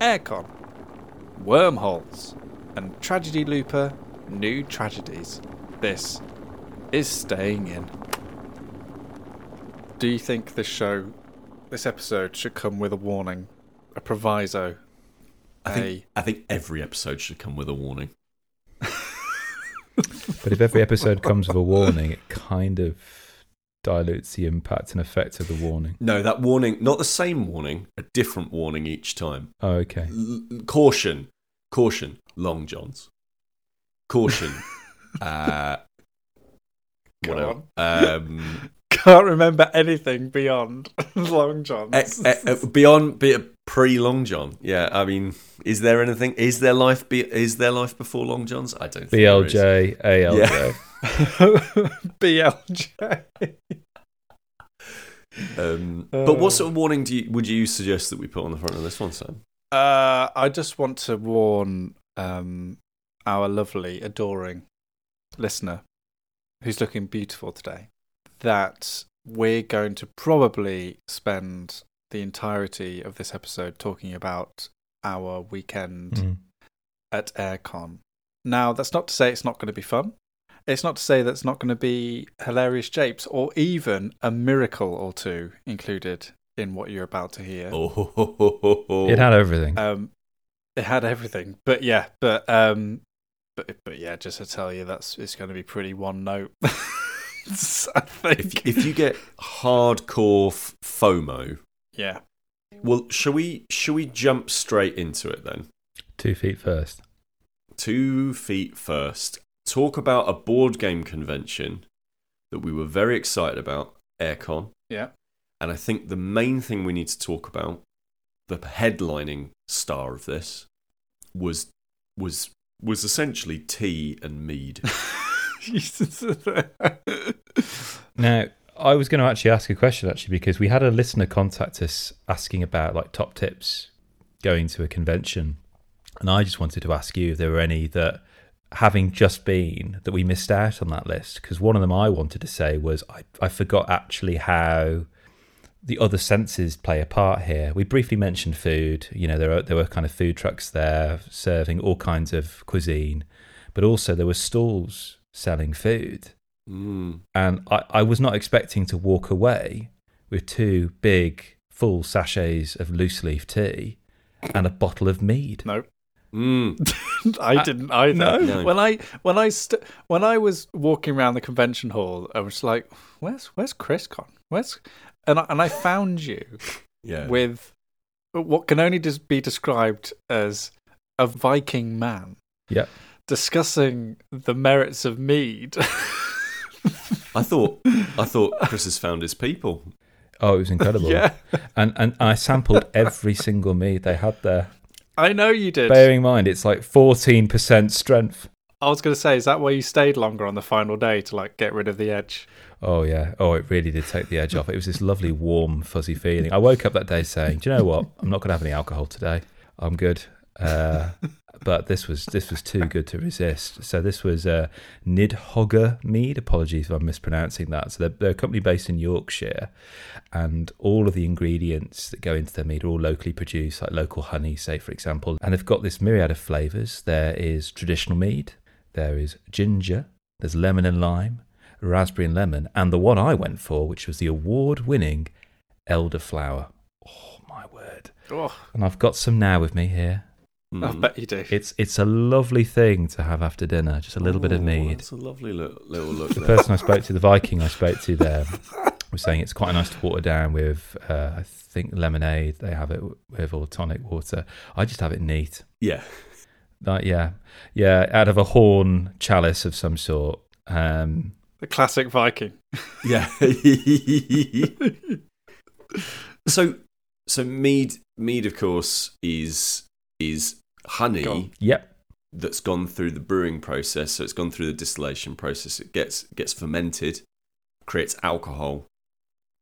Airecon, wormholes, and Tragedy Looper New Tragedies. This is Staying In. Do you think this show, this episode, should come with a warning, a proviso? I think, a- I think every episode should come with a warning. But if every episode comes with a warning, it kind of dilutes the impact and effect of the warning. No, that warning, not the same warning, a different warning each time. Oh, okay. L- caution, caution, long johns. Caution. uh, Go what else? Um, Can't remember anything beyond Long Johns. eh, eh, eh, beyond be, pre Long John. Yeah, I mean, is there anything? Is there life? Be, is there life before Long Johns? I don't. think there is. BLJ, ALJ. BLJ. Um, but what sort of warning do you, would you suggest that we put on the front of this one, Sam? Uh, I just want to warn um, our lovely, adoring listener who's looking beautiful today that we're going to probably spend the entirety of this episode talking about our weekend Mm. at Airecon. Now, that's not to say it's not going to be fun. It's not to say that's not going to be hilarious japes or even a miracle or two included in what you're about to hear. Oh, It had everything. Um, it had everything, but yeah, but um, but but yeah, just to tell you, that's it's going to be pretty one note. I think. if, if you get hardcore f- FOMO, yeah, well, shall we? Shall we jump straight into it then? Two feet first. Two feet first. Talk about a board game convention that we were very excited about, Airecon. yeah, And I think the main thing we need to talk about, the headlining star of this, was was was essentially tea and mead. Now, I was going to actually ask a question actually because we had a listener contact us asking about like top tips going to a convention, and I just wanted to ask you if there were any that, having just been, that we missed out on that list. Because one of them I wanted to say was I, I forgot actually how the other senses play a part here. We briefly mentioned food. You know, there are, there were kind of food trucks there serving all kinds of cuisine, but also there were stalls selling food Mm. and I, I was not expecting to walk away with two big full sachets of loose leaf tea and a bottle of mead. no, Mm. I didn't either. no? No. When I when I st- when I was walking around the convention hall, I was like, "Where's where's Chris gone? Where's?" And I, and I found you Yeah. with what can only just be described as a Viking man Yeah. discussing the merits of mead. I thought I thought Chris has found his people. Oh, it was incredible. yeah, And and I sampled every single mead they had there. I know you did. Bearing in mind it's like fourteen percent strength. I was going to say, is that why you stayed longer on the final day to like get rid of the edge? Oh yeah. Oh, it really did take the edge off. It was this lovely, warm, fuzzy feeling. I woke up that day saying, "Do you know what? I'm not going to have any alcohol today. I'm good." Uh, but this was this was too good to resist. So this was uh, Nidhoggr Mead. Apologies if I'm mispronouncing that. So they're, they're a company based in Yorkshire, and all of the ingredients that go into their mead are all locally produced, like local honey, say for example. And they've got this myriad of flavors. There is traditional mead. There is ginger. There's lemon and lime raspberry and lemon, and the one I went for, which was the award winning elderflower. Oh my word. Oh, And I've got some now with me here. I Mm. bet you do. It's it's a lovely thing to have after dinner, just a little bit of mead. It's a lovely little, little look. The person I spoke to, the Viking I spoke to there, was saying it's quite nice to water down with, uh, I think, lemonade. They have it with or tonic water. I just have it neat. Yeah. Like, yeah, yeah, out of a horn chalice of some sort. Um, the classic Viking. Yeah. so so mead mead of course is is honey yep, that's gone through the brewing process. So it's gone through the distillation process. It gets gets fermented, creates alcohol,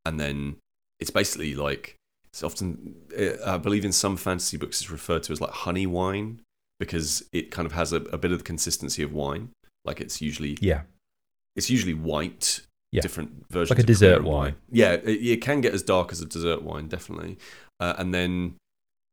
and then it's basically like it's often uh, I believe in some fantasy books it's referred to as like honey wine because it kind of has a, a bit of the consistency of wine. Like it's usually yeah, it's usually white. Yeah. Different versions, Like a dessert clear wine. Yeah, it, it can get as dark as a dessert wine, definitely. Uh, and then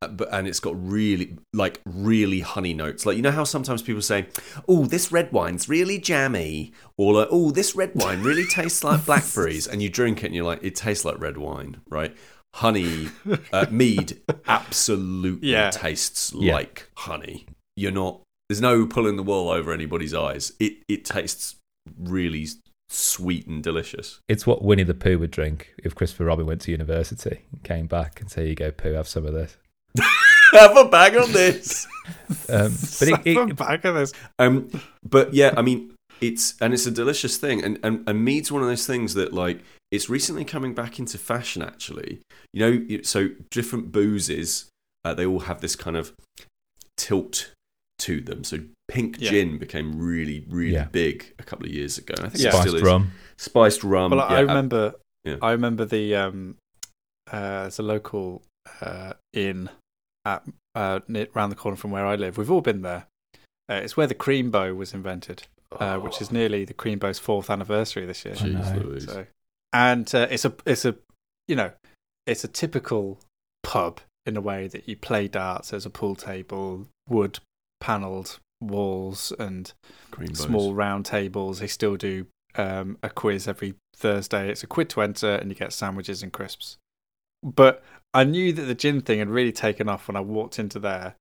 but and it's got really like really honey notes. Like you know how sometimes people say, "Oh, this red wine's really jammy," or like, "Oh, this red wine really tastes like blackberries," and you drink it and you're like, "It tastes like red wine," right? Honey, uh, mead absolutely Yeah. tastes Yeah. like honey. You're not. There's no pulling the wool over anybody's eyes. It it tastes really sweet and delicious. It's what Winnie the Pooh would drink if Christopher Robin went to university and came back and say, you go, Pooh, have some of this." Have a bag on this. Um, but it, Some it, back of this. Um, but yeah, I mean, it's and it's a delicious thing, and, and and mead's one of those things that like it's recently coming back into fashion. Actually, you know, so different boozes, uh, they all have this kind of tilt to them. So pink Yeah. gin became really really Yeah. big a couple of years ago. and I think Yeah. it still spiced is. rum. spiced rum. Well, yeah, I remember. yeah. I remember the um, uh, there's a local uh, inn at uh, around the corner from where I live. We've all been there. Uh, it's where the cream bow was invented, uh, which is nearly the cream bow's fourth anniversary this year. Jeez So, and uh, it's a it's a you know it's a typical pub in a way that you play darts. There's a pool table, wood panelled walls, and Green bows. small round tables. They still do um, a quiz every Thursday. It's a quid to enter, and you get sandwiches and crisps. But I knew that the gin thing had really taken off when I walked into there,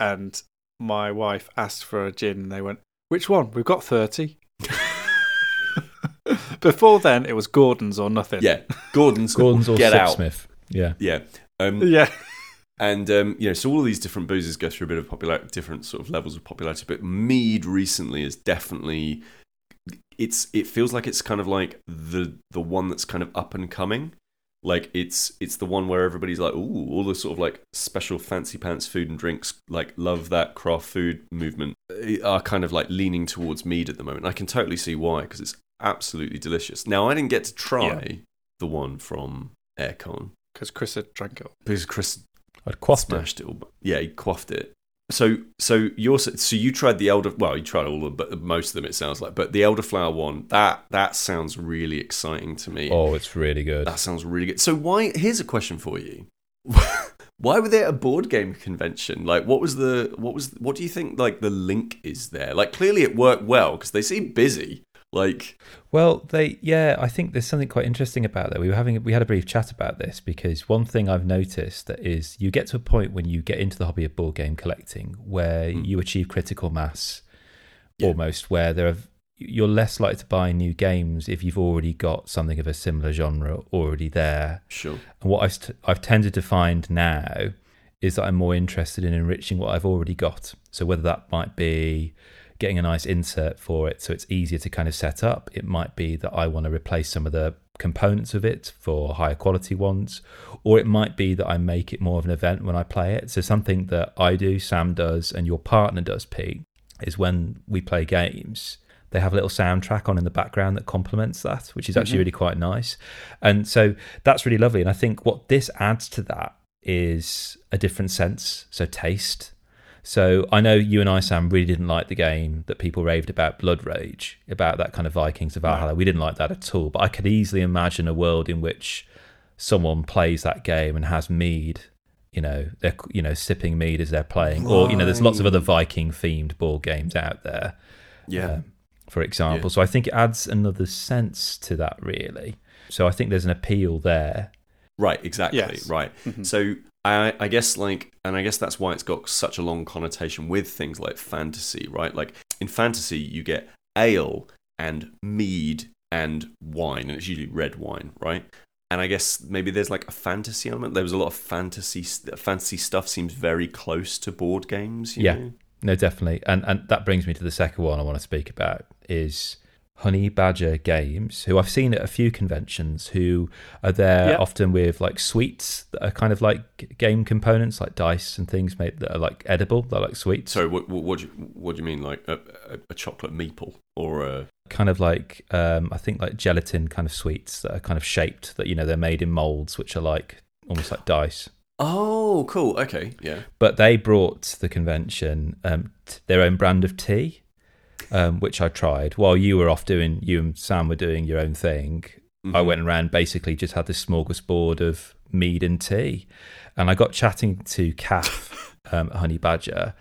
and my wife asked for a gin, and they went, "Which one? We've got 30. Before then, it was Gordon's or nothing. Yeah, Gordon's. Gordon's or get out. Sipsmith. Yeah. Yeah. Um, yeah. And um, you know, so all of these different boozes go through a bit of popular, different sort of levels of popularity. But mead recently is definitely, it's it feels like it's kind of like the the one that's kind of up and coming. Like it's it's the one where everybody's like, ooh, all the sort of like special fancy pants food and drinks, like love that craft food movement, eh, are kind of like leaning towards mead at the moment. I can totally see why because it's absolutely delicious. Now I didn't get to try Yeah. the one from Airecon Because Chris had drank it. because Chris I'd quaffed it. it. all. Yeah, he quaffed it. So, so you're so you tried the elder. Well, you tried all of, them but most of them it sounds like. But the elderflower one, that that sounds really exciting to me. Oh, it's really good. That sounds really good. So, why? Here's a question for you. why were they at a board game convention? Like, what was the what was what do you think? Like, the link is there? Like, clearly it worked well because they seem busy. Like, Well, they yeah, I think there's something quite interesting about that. We were having we had a brief chat about this because one thing I've noticed that is you get to a point when you get into the hobby of board game collecting where Mm. you achieve critical mass Yeah. almost where there are you're less likely to buy new games if you've already got something of a similar genre already there. sure, And what I've, t- I've tended to find now is that I'm more interested in enriching what I've already got. So whether that might be getting a nice insert for it so it's easier to kind of set up, it might be that I want to replace some of the components of it for higher quality ones, or it might be that I make it more of an event when I play it. So something that I do, Sam does, and your partner does, Pete, is when we play games. They have a little soundtrack on in the background that complements that, which is actually Mhm. really quite nice. And so that's really lovely. And I think what this adds to that is a different sense, so taste. So I know you and I, Sam, really didn't like the game that people raved about, Blood Rage, about that kind of Vikings of Valhalla. We didn't like that at all. But I could easily imagine a world in which someone plays that game and has mead. You know, they're you know sipping mead as they're playing, or you know, there's lots of other Viking themed board games out there yeah, um, for example. Yeah. So I think it adds another sense to that, really. So I think there's an appeal there. right, exactly, Yes. right. Mhm. So I, I guess like, and I guess that's why it's got such a long connotation with things like fantasy, right? Like in fantasy, you get ale and mead and wine, and it's usually red wine, right? And I guess maybe there's like a fantasy element. There was a lot of fantasy. Fantasy stuff seems very close to board games. You Yeah. know? No, definitely. And and that brings me to the second one I want to speak about is Honey Badger Games, who I've seen at a few conventions, who are there Yeah. often with like sweets that are kind of like game components, like dice and things made that are like edible. They're like sweets. Sorry, what, what, what, do you, what do you mean? Like a, a, a chocolate meeple or a kind of like um, I think like gelatin kind of sweets that are kind of shaped that you know they're made in molds which are like almost like dice. Oh, cool. Okay, yeah. But they brought to the convention um, t- their own brand of tea, um, which I tried while you were off doing. You and Sam were doing your own thing. I went around basically just had this smorgasbord of mead and tea, and I got chatting to Kath, um, Honey Badger,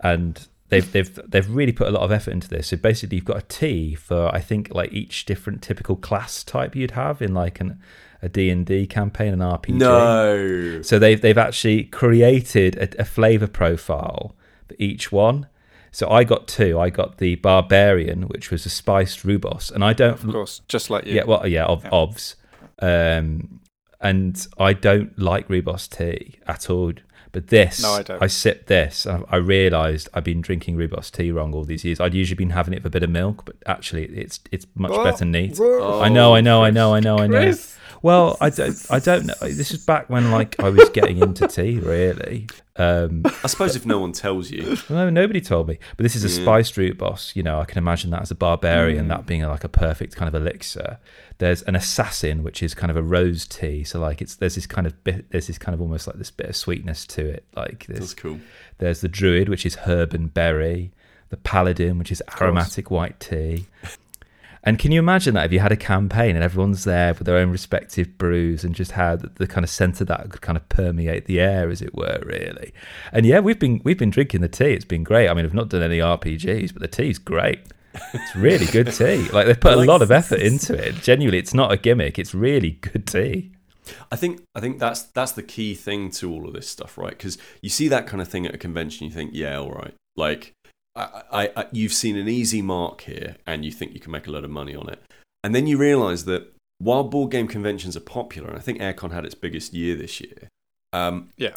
and they've they've they've really put a lot of effort into this. So basically, you've got a tea for I think like each different typical class type you'd have in like an a D and D campaign, an RPG. No. So they've they've actually created a, a flavor profile for each one. So I got two. I got the barbarian, which was a spiced rooibos, and I don't. Of course, just like you. Yeah, well, yeah, of Yeah. ovs, um, and I don't like rooibos tea at all. But this, No, I don't. I sipped this. I, I realised I've been drinking rooibos tea wrong all these years. I'd usually been having it with a bit of milk, but actually, it's it's much What? better neat. Whoa. I know, I know, I know, I know, I know. Chris. Well, I don't, I don't know. This is back when like I was getting into tea, really. Um, I suppose if no one tells you, no, nobody told me. But this is a Yeah. spiced rooibos. You know, I can imagine that as a barbarian, Mm. that being like a perfect kind of elixir. There's an assassin, which is kind of a rose tea. So like it's there's this kind of bit, there's this kind of almost like this bit of sweetness to it. Like that's cool. There's the druid, which is herb and berry. The paladin, which is aromatic white tea. And can you imagine that if you had a campaign and everyone's there with their own respective brews and just how the, the kind of scent of that could kind of permeate the air, as it were, really. And yeah, we've been we've been drinking the tea. It's been great. I mean, I've not done any RPGs, but the tea's great. It's really good tea. Like they've put a lot of effort into it. Genuinely, it's not a gimmick. It's really good tea. I think I think that's that's the key thing to all of this stuff, right? Because you see that kind of thing at a convention, you think, yeah, all right, like I, I, you've seen an easy mark here, and you think you can make a lot of money on it, and then you realise that while board game conventions are popular, and I think Airecon had its biggest year this year, um, Yeah.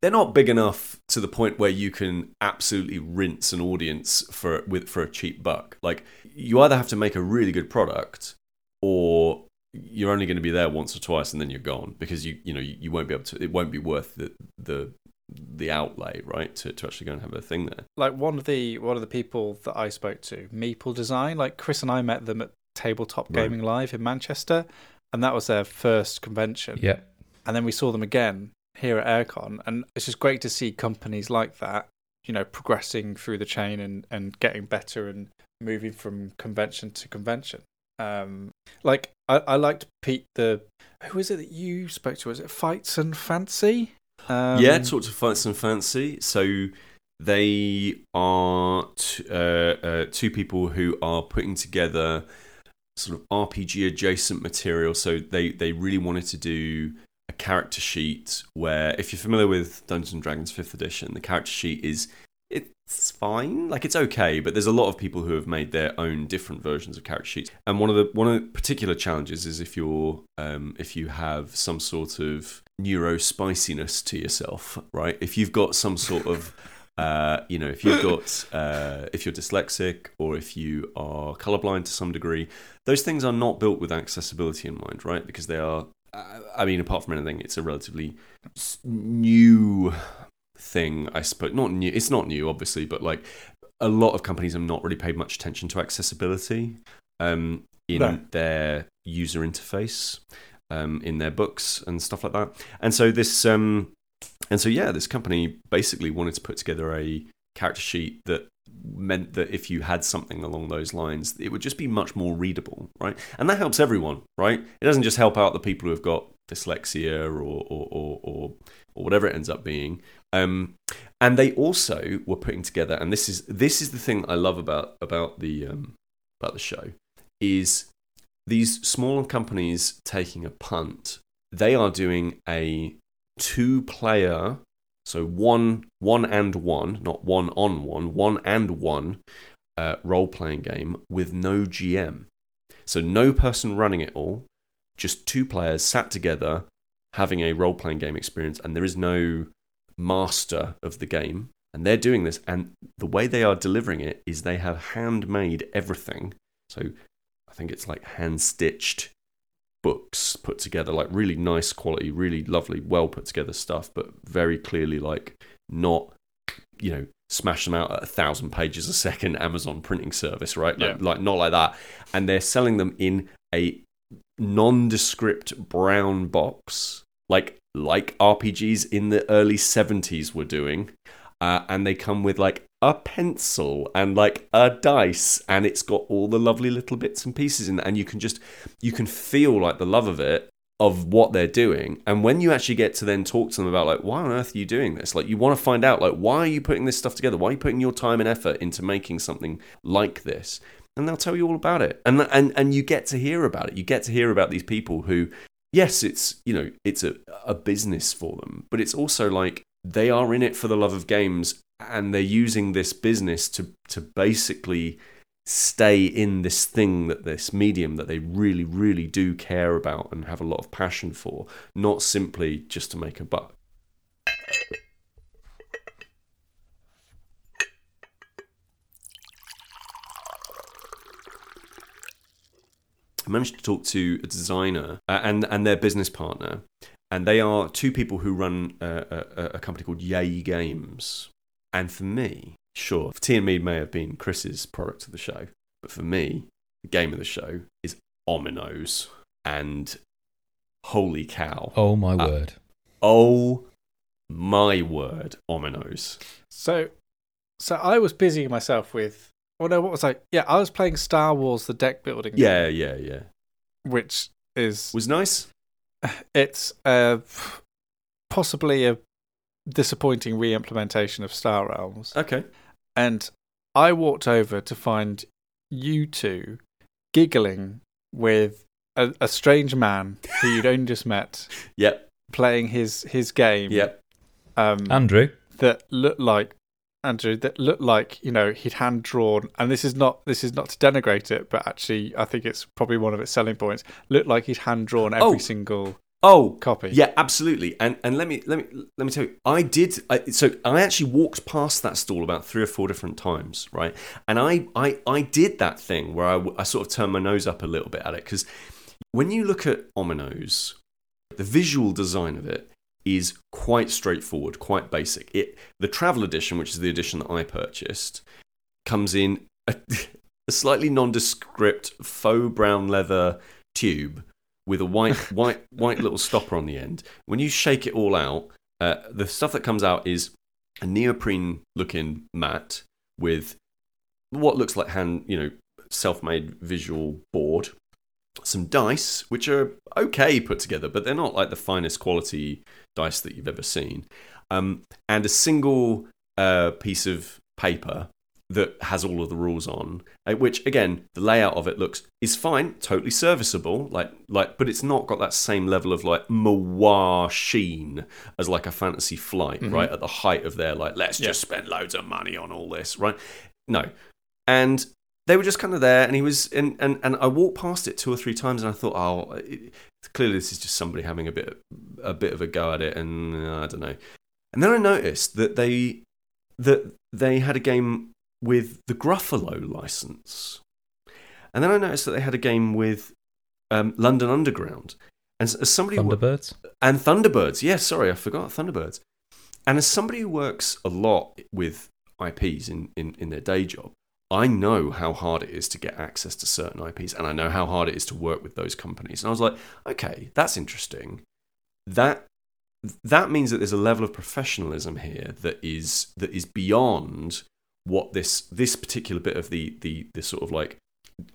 they're not big enough to the point where you can absolutely rinse an audience for with for a cheap buck. Like you either have to make a really good product, or you're only going to be there once or twice and then you're gone because you you know you, you won't be able to. It won't be worth the the the outlay, right? To to actually go and have a thing there. Like one of the one of the people that I spoke to, Meeple Design. Like Chris and I met them at Tabletop Right. Gaming Live in Manchester, and that was their first convention. Yeah. and then we saw them again here at Airecon, and it's just great to see companies like that, you know, progressing through the chain and and getting better and moving from convention to convention. Um, like I, I liked Pete the who is it that you spoke to? Was it Fights and Fancy? Um, yeah, talk to Fights and Fancy. So they are t- uh, uh, two people who are putting together sort of RPG adjacent material. So they they really wanted to do a character sheet where, if you're familiar with Dungeons and Dragons Fifth Edition, the character sheet is it's fine, like it's okay, but there's a lot of people who have made their own different versions of character sheets. And one of the one of the particular challenges is if you're um, if you have some sort of neuro spiciness to yourself, right? If you've got some sort of uh, you know, if you've got, uh, if you're dyslexic or if you are colorblind to some degree, those things are not built with accessibility in mind, right? Because they are, I mean, apart from anything, it's a relatively new thing, I suppose. Not new, it's not new, obviously, but like a lot of companies have not really paid much attention to accessibility um, in No. their user interface, um, in their books and stuff like that. And so this, um, and so yeah, this company basically wanted to put together a character sheet that meant that if you had something along those lines, it would just be much more readable, right? And that helps everyone, right? It doesn't just help out the people who have got dyslexia or or or or, or whatever it ends up being. Um, and they also were putting together, and this is this is the thing I love about about the um, about the show is these smaller companies taking a punt. They are doing a two player so one one and one not one on one one and one uh, role playing game with no gm so no person running it all just two players sat together having a role playing game experience and there is no master of the game and they're doing this and the way they are delivering it is they have handmade everything. So i think it's like hand stitched books put together like really nice quality really lovely well put together stuff but very clearly like not you know smash them out at a thousand pages a second amazon printing service right? Like, Yeah. like not like that. And they're selling them in a nondescript brown box like like rpgs in the early 70s were doing uh, and they come with like a pencil and like a dice and it's got all the lovely little bits and pieces in and you can just you can feel like the love of it of what they're doing. And when you actually get to then talk to them about like why on earth are you doing this? Like you want to find out like why are you putting this stuff together? Why are you putting your time and effort into making something like this? And they'll tell you all about it. And and and you get to hear about it. You get to hear about these people who yes it's you know it's a, a business for them but it's also like they are in it for the love of games and they're using this business to to basically stay in this thing that this medium that they really really do care about and have a lot of passion for not simply just to make a buck I managed to talk to a designer uh, and and their business partner and they are two people who run a, a, a company called Yay Games and for me, sure, Tea and Mead may have been Chris's product of the show, but for me, the game of the show is Ominoes. And holy cow. Oh my Uh, word. Oh my word, Ominoes. So, so I was busying myself with. Oh no, what was I? Yeah, I was playing Star Wars: The Deck Building. game, Yeah, yeah, yeah. which is Was nice. it's uh, possibly a disappointing re-implementation of Star Realms. Okay. and I walked over to find you two giggling with a, a strange man who you'd only just met Yep, playing his his game. yep. Um, Andrew. that looked like Andrew. That looked like you know he'd hand drawn. And this is not this is not to denigrate it, but actually I think it's probably one of its selling points. Looked like he'd hand drawn every Oh. single Oh, copy. Yeah, absolutely. And and let me let me let me tell you, I did. I, so I actually walked past that stall about three or four different times, right? And I I I did that thing where I, I sort of turned my nose up a little bit at it because when you look at Ominoes, the visual design of it is quite straightforward, quite basic. It the travel edition, which is the edition that I purchased, comes in a, a slightly nondescript faux brown leather tube with a white white white little stopper on the end. When you shake it all out, uh, the stuff that comes out is a neoprene looking mat with what looks like hand, you know, self-made visual board, some dice which are okay put together, but they're not like the finest quality dice that you've ever seen, um, and a single uh, piece of paper that has all of the rules on uh, which again the layout of it looks is fine totally serviceable like like but it's not got that same level of like moire sheen as like a fantasy flight right at the height of their like let's Yeah. just spend loads of money on all this right? No. And they were just kind of there and he was and and, and i walked past it two or three times and i thought oh it, clearly this is just somebody having a bit a bit of a go at it and uh, i don't know and then i noticed that they that they had a game with the Gruffalo license. And then I noticed that they had a game with um, London Underground. And as- somebody wo- Thunderbirds. and Thunderbirds, yes, sorry, I forgot Thunderbirds. And as somebody who works a lot with IPs in, in, in their day job, I know how hard it is to get access to certain IPs, and I know how hard it is to work with those companies. And I was like, okay, that's interesting. That that means that there's a level of professionalism here that is that is beyond what this this particular bit of the the the sort of like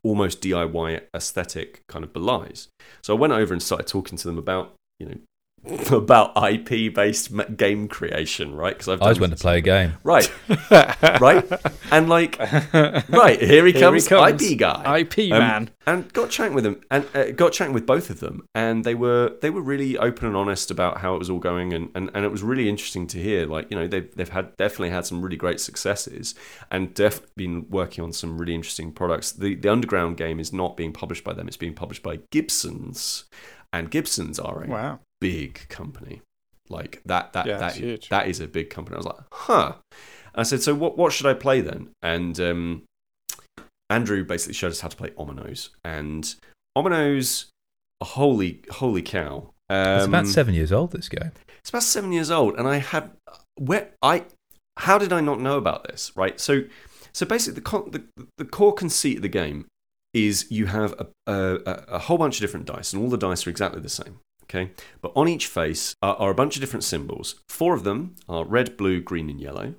almost DIY aesthetic kind of belies. So I went over and started talking to them about you know about IP based game creation, right? Because I've I just went to play a game. right, right, and like right here he Here comes, he comes. IP guy. IP Um, man. and got chatting with him, and uh, got chatting with both of them and they were they were really open and honest about how it was all going and, and, and it was really interesting to hear like you know they've, they've had definitely had some really great successes and definitely been working on some really interesting products the the underground game is not being published by them it's being published by gibsons and gibsons are Wow. Big company like that that Yeah, that, huge. that is a big company i was like huh and i said so what what should i play then and um Andrew basically showed us how to play Ominoes, and Ominoes, holy holy cow! Um, It's about seven years old, this game. It's about seven years old, and I had where I how did I not know about this? Right, so so basically the con- the, the core conceit of the game is you have a, a, a- a whole bunch of different dice, and all the dice are exactly the same. Okay, but on each face are, are a bunch of different symbols. Four of them are red, blue, green, and yellow,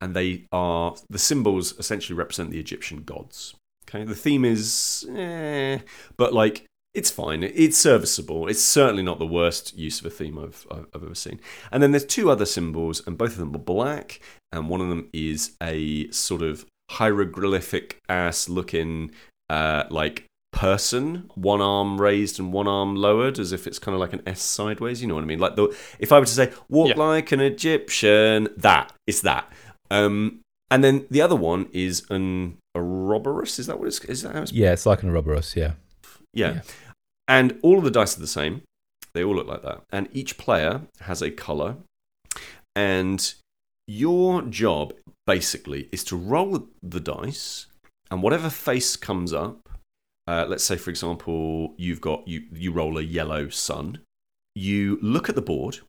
and they are the symbols essentially represent the Egyptian gods. Okay, the theme is, eh, but like it's fine. It's serviceable. It's certainly not the worst use of a theme I've, I've ever seen. And then there's two other symbols, and both of them are black, and one of them is a sort of hieroglyphic ass looking, uh, like person, one arm raised and one arm lowered, as if it's kind of like an S sideways. You know what I mean? Like the if I were to say walk Yeah. like an Egyptian, that it's that. Um, and then the other one is an Ouroboros. Is that what it's? Is that how it's? Yeah, it's like an Ouroboros, yeah. Yeah. Yeah. And all of the dice are the same. They all look like that. And each player has a color. And your job basically is to roll the dice, and whatever face comes up. Uh, let's say, for example, you've got you you roll a yellow sun. You look at the board,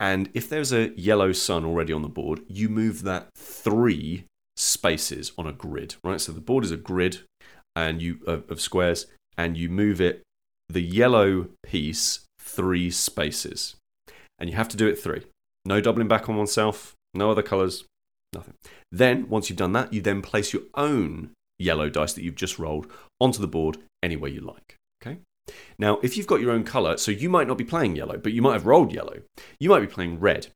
and if there's a yellow sun already on the board, you move that three spaces on a grid. Right. So the board is a grid, and you of, of squares, and you move it the yellow piece three spaces, and you have to do it three. No doubling back on oneself. No other colors. Nothing. Then once you've done that, you then place your own yellow dice that you've just rolled onto the board any way you like. Okay. Now, if you've got your own color, so you might not be playing yellow, but you might have rolled yellow. You might be playing red.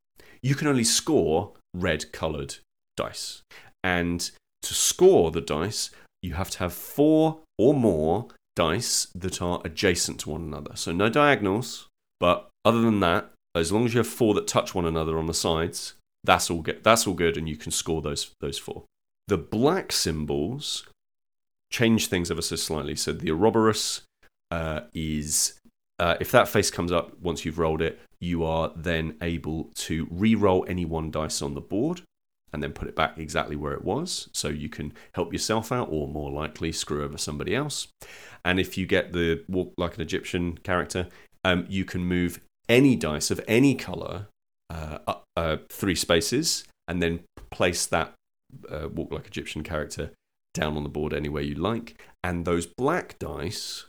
You can only score red colored dice. And to score the dice, you have to have four or more dice that are adjacent to one another. So no diagonals, but other than that, as long as you have four that touch one another on the sides, that's all good. That's all good, and you can score those those four. The black symbols change things ever so slightly. So the Ouroboros uh, is uh, if that face comes up once you've rolled it, you are then able to re-roll any one dice on the board and then put it back exactly where it was. So you can help yourself out, or more likely screw over somebody else. And if you get the walk like an Egyptian character, um, you can move any dice of any color uh, uh, three spaces and then place that uh, walk like Egyptian character down on the board anywhere you like. And those black dice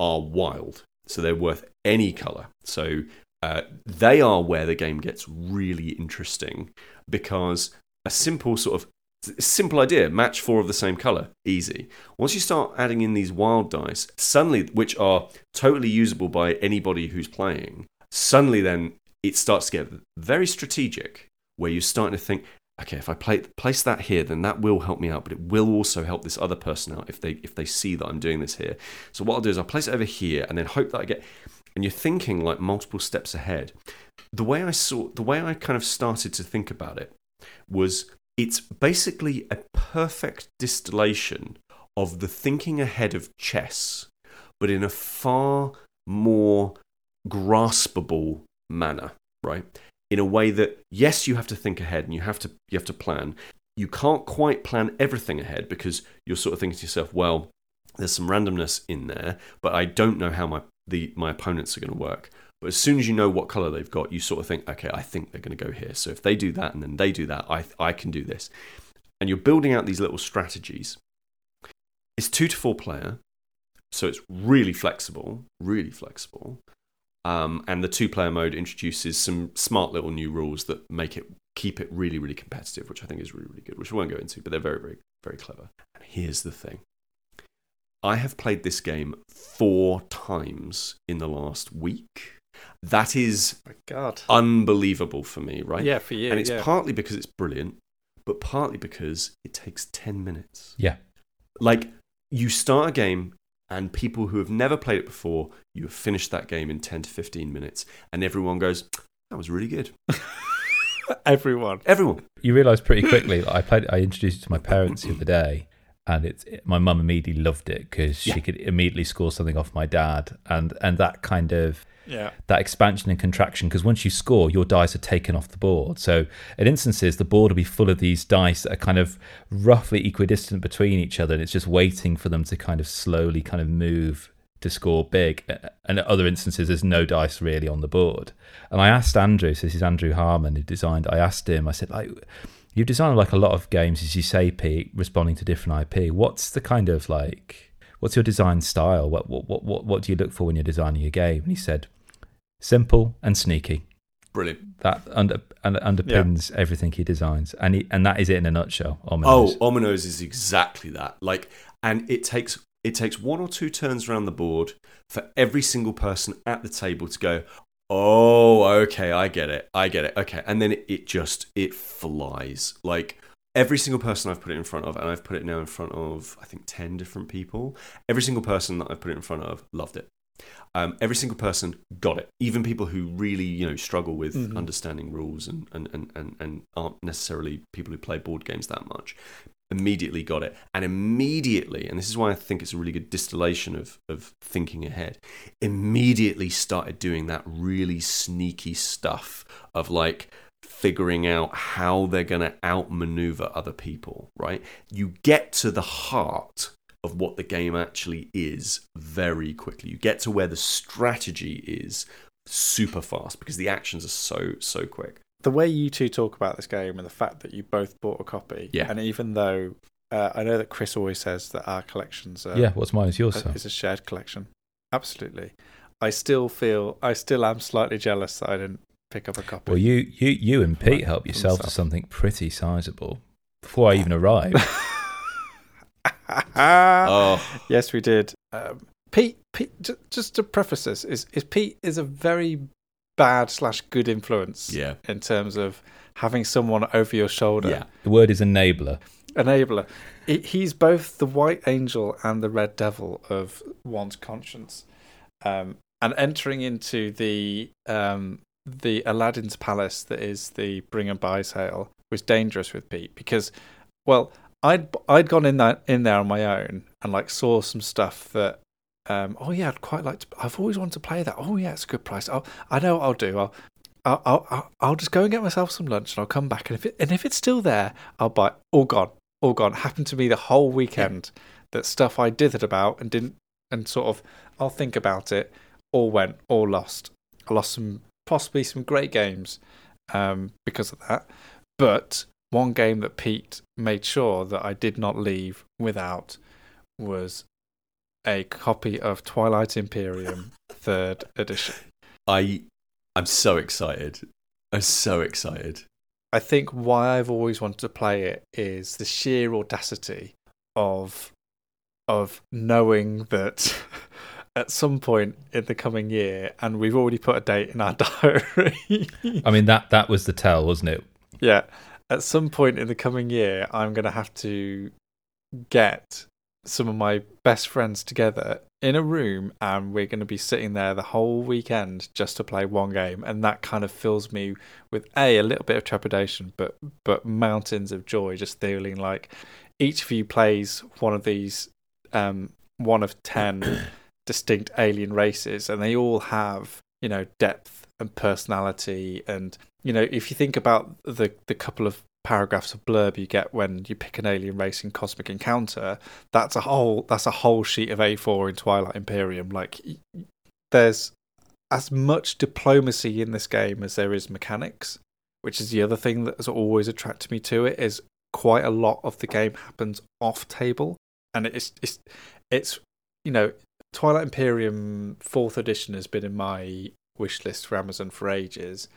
are wild, so they're worth any color. So uh, they are where the game gets really interesting because a simple sort of simple idea match four of the same color easy once you start adding in these wild dice suddenly which are totally usable by anybody who's playing suddenly then it starts to get very strategic where you're starting to think okay if i play, place that here then that will help me out but it will also help this other person out if they if they see that i'm doing this here so what i'll do is i'll place it over here and then hope that i get and you're thinking like multiple steps ahead the way i saw the way i kind of started to think about it was it's basically a perfect distillation of the thinking ahead of chess, but in a far more graspable manner, right? In a way that yes, you have to think ahead and you have to you have to plan. You can't quite plan everything ahead because you're sort of thinking to yourself, well, there's some randomness in there, but I don't know how my the my opponents are going to work. But as soon as you know what color they've got, you sort of think, okay, I think they're going to go here. So if they do that and then they do that, I I can do this. And you're building out these little strategies. It's two to four player, so it's really flexible, really flexible. Um, and the two player mode introduces some smart little new rules that make it keep it really, really competitive, which I think is really, really good, which we won't go into, but they're very, very, very clever. And here's the thing I have played this game four times in the last week. That is My God. unbelievable for me, right? Yeah, for you. and it's yeah. partly because it's brilliant, but partly because it takes 10 minutes. Yeah. Like, you start a game, and people who have never played it before, you have finished that game in 10 to 15 minutes, and everyone goes, That was really good. Everyone. Everyone. You realise pretty quickly. that I played. I introduced it to my parents the other day, and it's my mum immediately loved it because Yeah. she could immediately score something off my dad, and and that kind of Yeah. that expansion and contraction because once you score your dice are taken off the board. So in instances the board will be full of these dice that are kind of roughly equidistant between each other and it's just waiting for them to kind of slowly kind of move to score big. And at other instances there's no dice really on the board. And i asked andrew so this is andrew harmon who designed i asked him i said like you've designed like a lot of games as you say pete responding to different ip what's the kind of like what's your design style what what what what, what do you look for when you're designing a game and he said simple and sneaky Brilliant. That under and underpins everything he designs, and he, and that is it in a nutshell. Ominoes. Oh, Ominoes is exactly that. Like, and it takes it takes one or two turns around the board for every single person at the table to go, "Oh, okay, I get it, I get it, okay," and then it, it just it flies. Like every single person I've put it in front of, and I've put it now in front of I think ten different people. Every single person that I've put it in front of loved it. Um, every single person got it. Even people who really, you know, struggle with Mhm. understanding rules and, and, and, and, and aren't necessarily people who play board games that much, immediately got it. And immediately, and this is why I think it's a really good distillation of, of thinking ahead, immediately started doing that really sneaky stuff of like figuring out how they're going to outmaneuver other people, right? You get to the heart of what the game actually is very quickly. You get to where the strategy is super fast because the actions are so so quick. the way you two talk about this game and the fact that you both bought a copy, Yeah. and even though uh, I know that Chris always says that our collections are yeah, what's mine is yours, sir. is a shared collection, absolutely. I still feel I still am slightly jealous that I didn't pick up a copy. Well, you you you and Pete Right, helped yourself to something pretty sizable before I even arrived. Oh, yes, we did. Um, Pete, Pete, j- just to preface this, is, is Pete is a very bad slash good influence yeah. in terms of having someone over your shoulder. Yeah. the word is enabler. enabler. He- He's both the white angel and the red devil of one's conscience. Um, and entering into the um, the Aladdin's palace that is the bring and buy sale was dangerous with Pete because, well, I'd I'd gone in that in there on my own and like saw some stuff that. Um, oh yeah, I'd quite like to. I've always wanted to play that. Oh yeah, it's a good price. I'll, I know what I'll do. I'll, I'll, I'll, I'll- just go and get myself some lunch and I'll come back. And if it, and if it's still there, I'll buy. All gone, all gone. Happened to me the whole weekend. That stuff I dithered about and didn't, and sort of, I'll think about it. All went, all lost. I lost some, possibly some great games, um, because of that. But one game that Pete made sure that I did not leave without was a copy of Twilight Imperium third edition. I I'm so excited. I'm so excited. I think why I've always wanted to play it is the sheer audacity of of knowing that at some point in the coming year, and we've already put a date in our diary. I mean that that was the tell, wasn't it? yeah, at some point in the coming year, I'm going to have to get some of my best friends together in a room and we're going to be sitting there the whole weekend just to play one game and that kind of fills me with a a little bit of trepidation but but mountains of joy just feeling like each of you plays one of these um one of 10 distinct alien races and they all have you know depth and personality. And you know if you think about the the couple of paragraphs of blurb you get when you pick an alien race in cosmic encounter that's a whole that's a whole sheet of a4 in twilight imperium. Like there's as much diplomacy in this game as there is mechanics which is the other thing that has always attracted me to it is quite a lot of the game happens off table. And it's it's it's you know twilight imperium fourth edition has been in my wish list for amazon for ages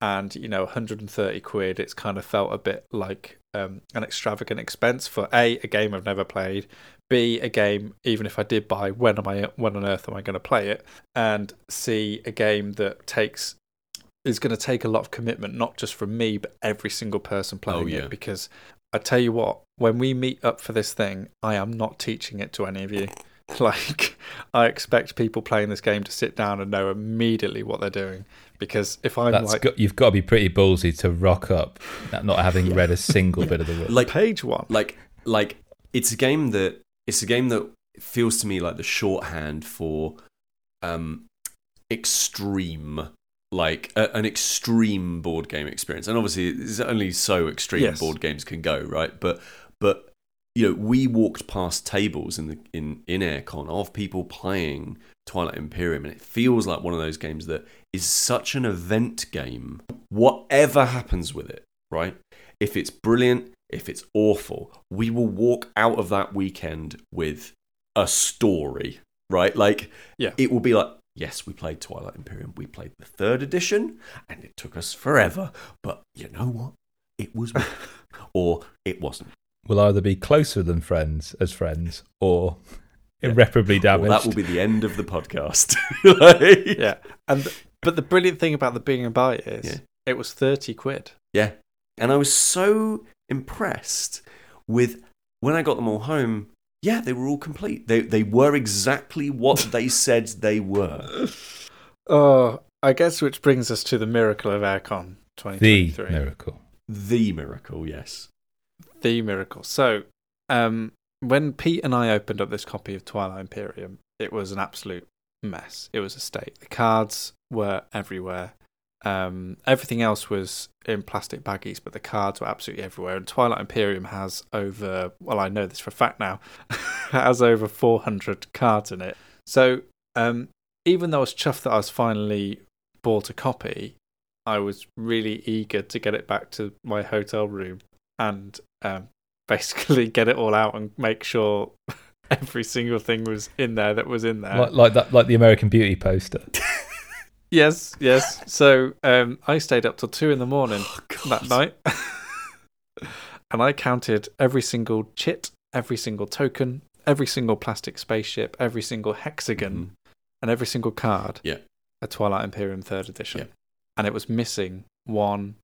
and you know 130 quid it's kind of felt a bit like um, an extravagant expense for a a game i've never played b a game even if i did buy when am i when on earth am i going to play it and c a game that takes is going to take a lot of commitment not just from me but every single person playing Oh, yeah. it because i tell you what when we meet up for this thing i am not teaching it to any of you like i expect people playing this game to sit down and know immediately what they're doing because if i'm That's like got, you've got to be pretty ballsy to rock up, not having read a single bit of the book. Like page one like like it's a game that it's a game that feels to me like the shorthand for um extreme like a, an extreme board game experience and obviously it's only so extreme Yes. board games can go right but but you know we walked past tables in the in in Airecon of people playing twilight imperium and it feels like one of those games that is such an event game whatever happens with it right if it's brilliant if it's awful we will walk out of that weekend with a story right like Yeah. it will be like Yes, we played Twilight Imperium. We played the third edition, and it took us forever. But you know what? It was, or it wasn't. We'll either be closer than friends as friends or irreparably damaged. Well, that will be the end of the podcast. Like- Yeah, and th- but the brilliant thing about the being and buy is Yeah. it was thirty quid. Yeah. And I was so impressed with when I got them all home. Yeah, they were all complete. They they were exactly what they said they were. Oh, I guess which brings us to the miracle of Airecon 2023. the 2023. miracle. The miracle, yes. The miracle. So, um, when Pete and I opened up this copy of Twilight Imperium, it was an absolute mess. It was a state. The cards were everywhere. Um, everything else was in plastic baggies, but the cards were absolutely everywhere. And Twilight Imperium has over, well, I know this for a fact now, has over 400 cards in it. So, um, even though I was chuffed that I was finally bought a copy, I was really eager to get it back to my hotel room and um, basically get it all out and make sure every single thing was in there that was in there. like, like that, like the American Beauty poster. Yes, yes. So um, I stayed up till two in the morning that night, and I counted every single chit, every single token, every single plastic spaceship, every single hexagon, Mhm. and every single card. Yeah. A Twilight Imperium third edition, Yeah. and it was missing one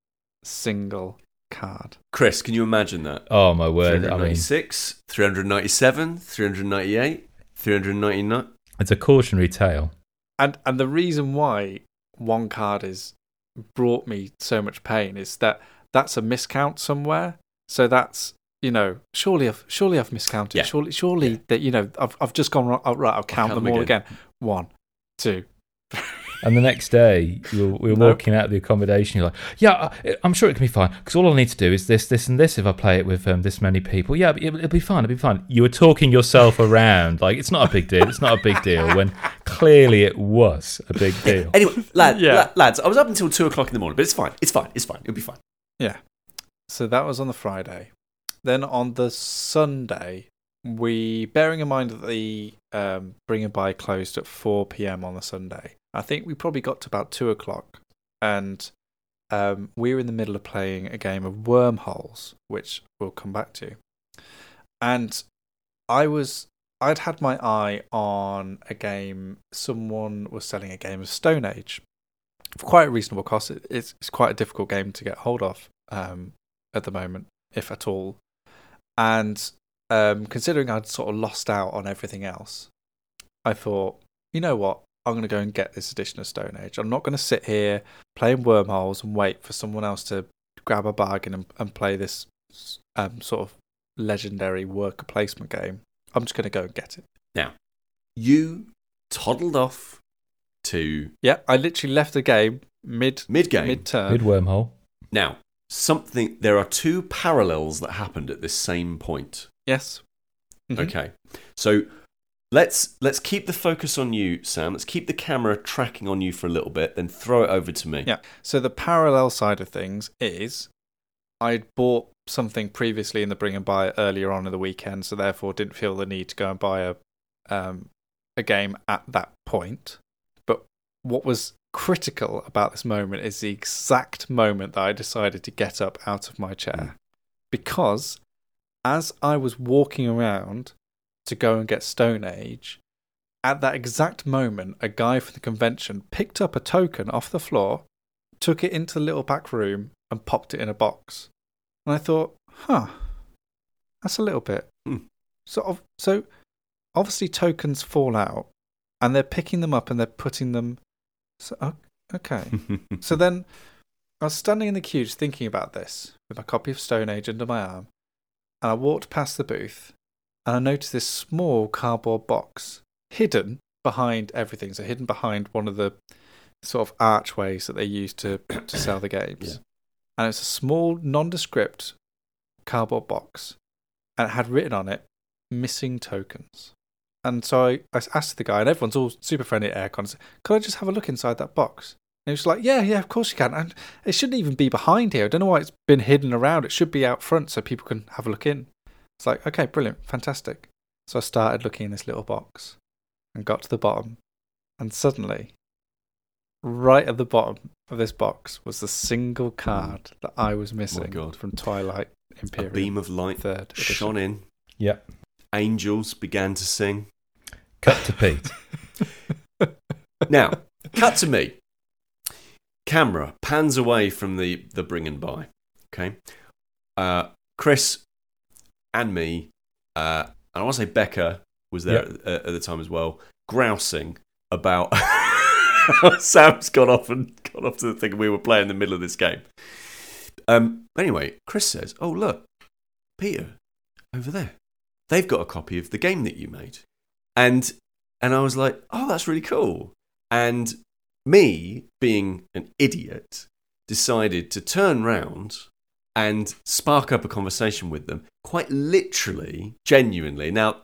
single card. Kris, can you imagine that? Oh my word! I mean, 396, 397, 398, 399. it's a cautionary tale. and and the reason why one card is brought me so much pain is that that's a miscount somewhere. So that's you know surely I've surely I've miscounted. Yeah. Surely surely Yeah. that you know I've I've just gone wrong. Oh, right, I'll count, count them them all again. again. One, two. And the next day, you were, we were Nope. walking out of the accommodation. You're like, "Yeah, I- I'm sure it can be fine because all I need to do is this, this, and this. If I play it with um, this many people, yeah, it'll, it'll be fine. It'll be fine." You were talking yourself around like it's not a big deal. It's not a big deal when clearly it was a big deal. Anyway, lad, Yeah. la- lads, I was up until two o'clock in the morning, but it's fine. It's fine. It's fine. It'll be fine. Yeah. So that was on the Friday. Then on the Sunday, we bearing in mind that the um, bring and buy closed at four p.m. on the Sunday. I think we probably got to about two o'clock, and um, we were in the middle of playing a game of wormholes, which we'll come back to. And I was I'd had my eye on a game. Someone was selling a game of Stone Age for quite a reasonable cost. It, it's it's quite a difficult game to get hold of um, at the moment, if at all. And um, considering I'd sort of lost out on everything else, I thought, you know what? I'm going to go and get this edition of Stone Age. I'm not going to sit here playing wormholes and wait for someone else to grab a bargain and, and play this um, sort of legendary worker placement game. I'm just going to go and get it. Now, you toddled off to Yeah, I literally left the game mid mid game. mid term. Good wormhole. Now, something. There are two parallels that happened at this same point. yes. Mhm. Okay, so let's let's keep the focus on you, Sam. Let's keep the camera tracking on you for a little bit, then throw it over to me. Yeah. So the parallel side of things is I'd bought something previously in the bring and buy earlier on in the weekend, so therefore didn't feel the need to go and buy a um, a game at that point. But what was critical about this moment is the exact moment that I decided to get up out of my chair. Because as I was walking around to go and get Stone Age, at that exact moment, a guy from the convention picked up a token off the floor, took it into the little back room, and popped it in a box. And I thought, huh, that's a little bit. Hmm. So, of- so obviously tokens fall out, and they're picking them up and they're putting them. So, okay. so then, I was standing in the queue thinking about this with my copy of Stone Age under my arm, and I walked past the booth, and I noticed this small cardboard box hidden behind everything. So hidden behind one of the sort of archways that they use to to sell the games. Yeah. And it's a small, nondescript cardboard box, and it had written on it "missing tokens." And so I, I asked the guy, and everyone's all super friendly at Airecon. Could I just have a look inside that box? And he was like, Yeah, yeah, of course you can. And it shouldn't even be behind here. I don't know why it's been hidden around. It should be out front so people can have a look in. It's like, okay, brilliant, fantastic. So I started looking in this little box and got to the bottom And suddenly, right at the bottom of this box was the single card that I was missing God. from Twilight A Imperium. beam of light third edition. shone in. Yep. Angels began to sing. Cut to Pete. Now, cut to me. Camera pans away from the the bring and buy. Okay, uh, Chris and me, uh, and I want to say Becca was there at, at the time as well, grousing about how Sam's gone off and gone off to the thing we were playing in the middle of this game. Um, anyway, Kris says, "Oh look, Peter, over there, they've got a copy of the game that you made," and and I was like, "Oh, that's really cool." And me, being an idiot, decided to turn round and spark up a conversation with them, quite literally, genuinely. Now,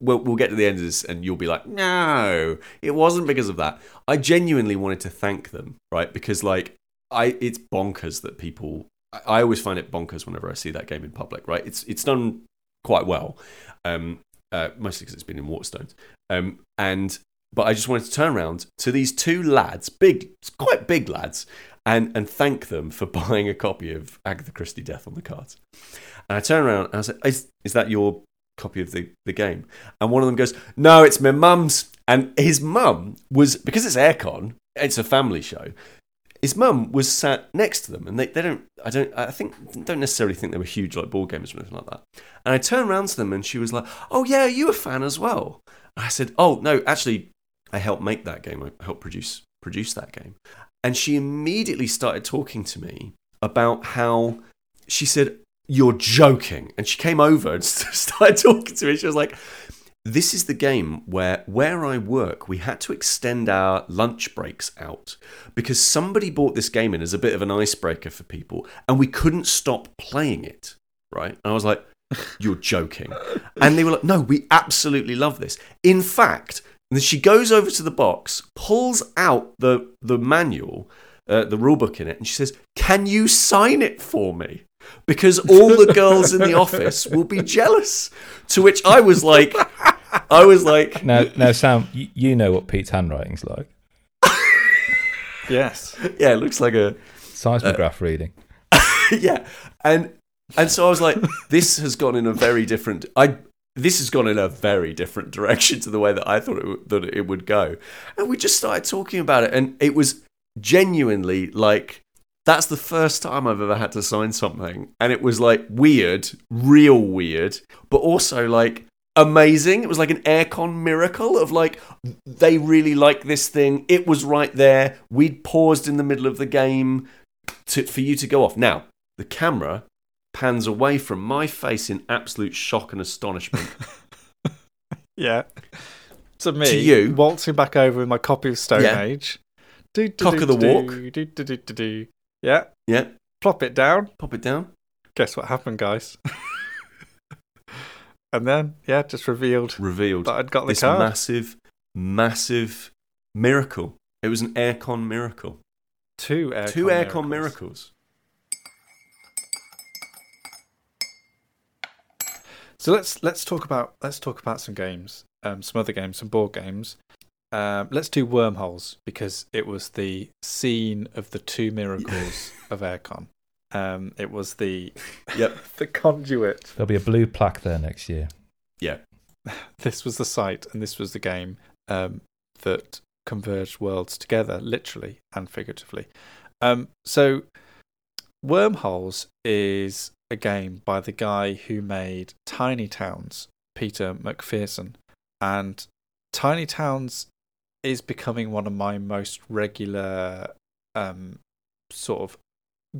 we'll, we'll get to the end of this and you'll be like, no, it wasn't because of that. I genuinely wanted to thank them, right? Because, like, I it's bonkers that people. I I always find it bonkers whenever I see that game in public, right? It's it's done quite well, um, uh, mostly because it's been in Waterstones, um, and but I just wanted to turn around to these two lads, big, quite big lads, and and thank them for buying a copy of Agatha Christie Death on the Cards. And I turn around and I said, "Is, is that your copy of the, the game?" And one of them goes, "No, it's my mum's." And his mum was because it's Airecon, it's a family show. His mum was sat next to them, and they, they don't. I don't. I think don't necessarily think they were huge like ball games or anything like that. And I turned around to them, and she was like, "Oh yeah, are you a fan as well?" I said, "Oh no, actually, I helped make that game. I helped produce produce that game." And she immediately started talking to me about how she said, "You're joking," and she came over and started talking to me. She was like, "This is the game where where I work, we had to extend our lunch breaks out because somebody bought this game in as a bit of an icebreaker for people, and we couldn't stop playing it." Right? And I was like, "You're joking," and they were like, "No, we absolutely love this. In fact." And then she goes over to the box, pulls out the the manual, uh, the rule book in it, and she says, "Can you sign it for me?" Because all the girls in the office will be jealous. To which I was like, I was like, Now, now, Sam, you, you know what Pete's handwriting's like. Yes. yeah, it looks like a Seismograph reading. yeah, and and so I was like, this has gone in a very different. I this has gone in a very different direction to the way that I thought it, that it would go, and we just started talking about it, and it was genuinely like that's the first time I've ever had to sign something, and it was like weird, real weird, but also like amazing. It was like an Airecon miracle of like they really like this thing. It was right there. We'd paused in the middle of the game to, for you to go off. Now the camera pans away from my face in absolute shock and astonishment. Yeah. To me, To you. waltzing back over with my copy of Stone Yeah. Age. Do, do, Cock do, of the walk. do, do, do, do, do. Yeah. yeah, Plop it down. pop it down. Guess what happened, guys? and then, yeah, just revealed Revealed that I'd got the this card. massive, massive miracle. It was an Airecon miracle. Two Airecon Two Airecon miracles. miracles. So let's let's talk about let's talk about some games, um, some other games, some board games. Um, let's do wormholes because it was the scene of the two miracles of Airecon. Um, it was the Yep. the conduit. There'll be a blue plaque there next year. Yeah. This was the site, and this was the game um, that converged worlds together, literally and figuratively. Um, so, Wormholes is a game by the guy who made Tiny Towns, Peter McPherson, and Tiny Towns is becoming one of my most regular um, sort of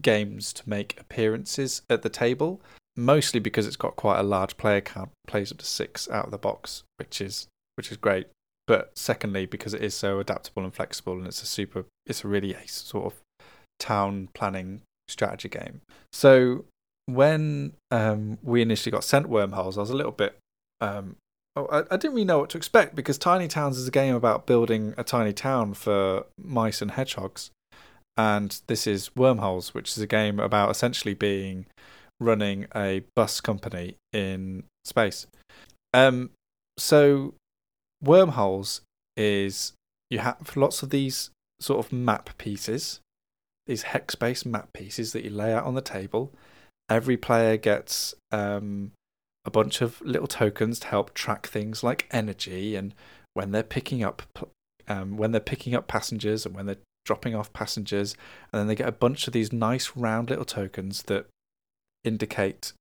games to make appearances at the table. Mostly because it's got quite a large player count, plays up to six out of the box, which is which is great. But secondly, because it is so adaptable and flexible, and it's a super, it's a really ace sort of town planning strategy game. So when um, we initially got sent wormholes, I was a little bit. Um, oh, I, I didn't really know what to expect because Tiny Towns is a game about building a tiny town for mice and hedgehogs, and this is Wormholes, which is a game about essentially being running a bus company in space. Um, so Wormholes is you have lots of these sort of map pieces, these hex based map pieces that you lay out on the table. Every player gets um, a bunch of little tokens to help track things like energy and when they're picking up um, when they're picking up passengers and when they're dropping off passengers, and then they get a bunch of these nice round little tokens that indicate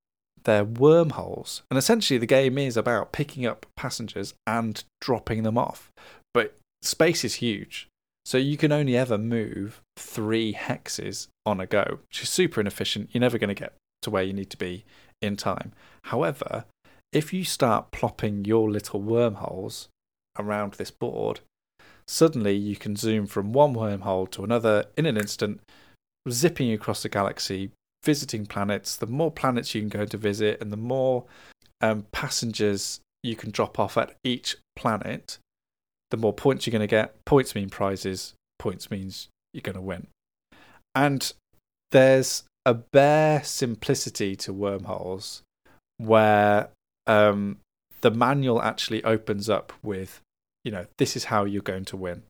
their wormholes. And essentially, the game is about picking up passengers and dropping them off. But space is huge. So you can only ever move three hexes on a go, which is super inefficient. You're never going to get to where you need to be in time. However, if you start plopping your little wormholes around this board, suddenly you can zoom from one wormhole to another in an instant, zipping across the galaxy, visiting planets. The more planets you can go to visit, and the more um, passengers you can drop off at each planet, the more points you're going to get. Points mean prizes, points means you're going to win. And there's a bare simplicity to wormholes where um, the manual actually opens up with you know this is how you're going to win.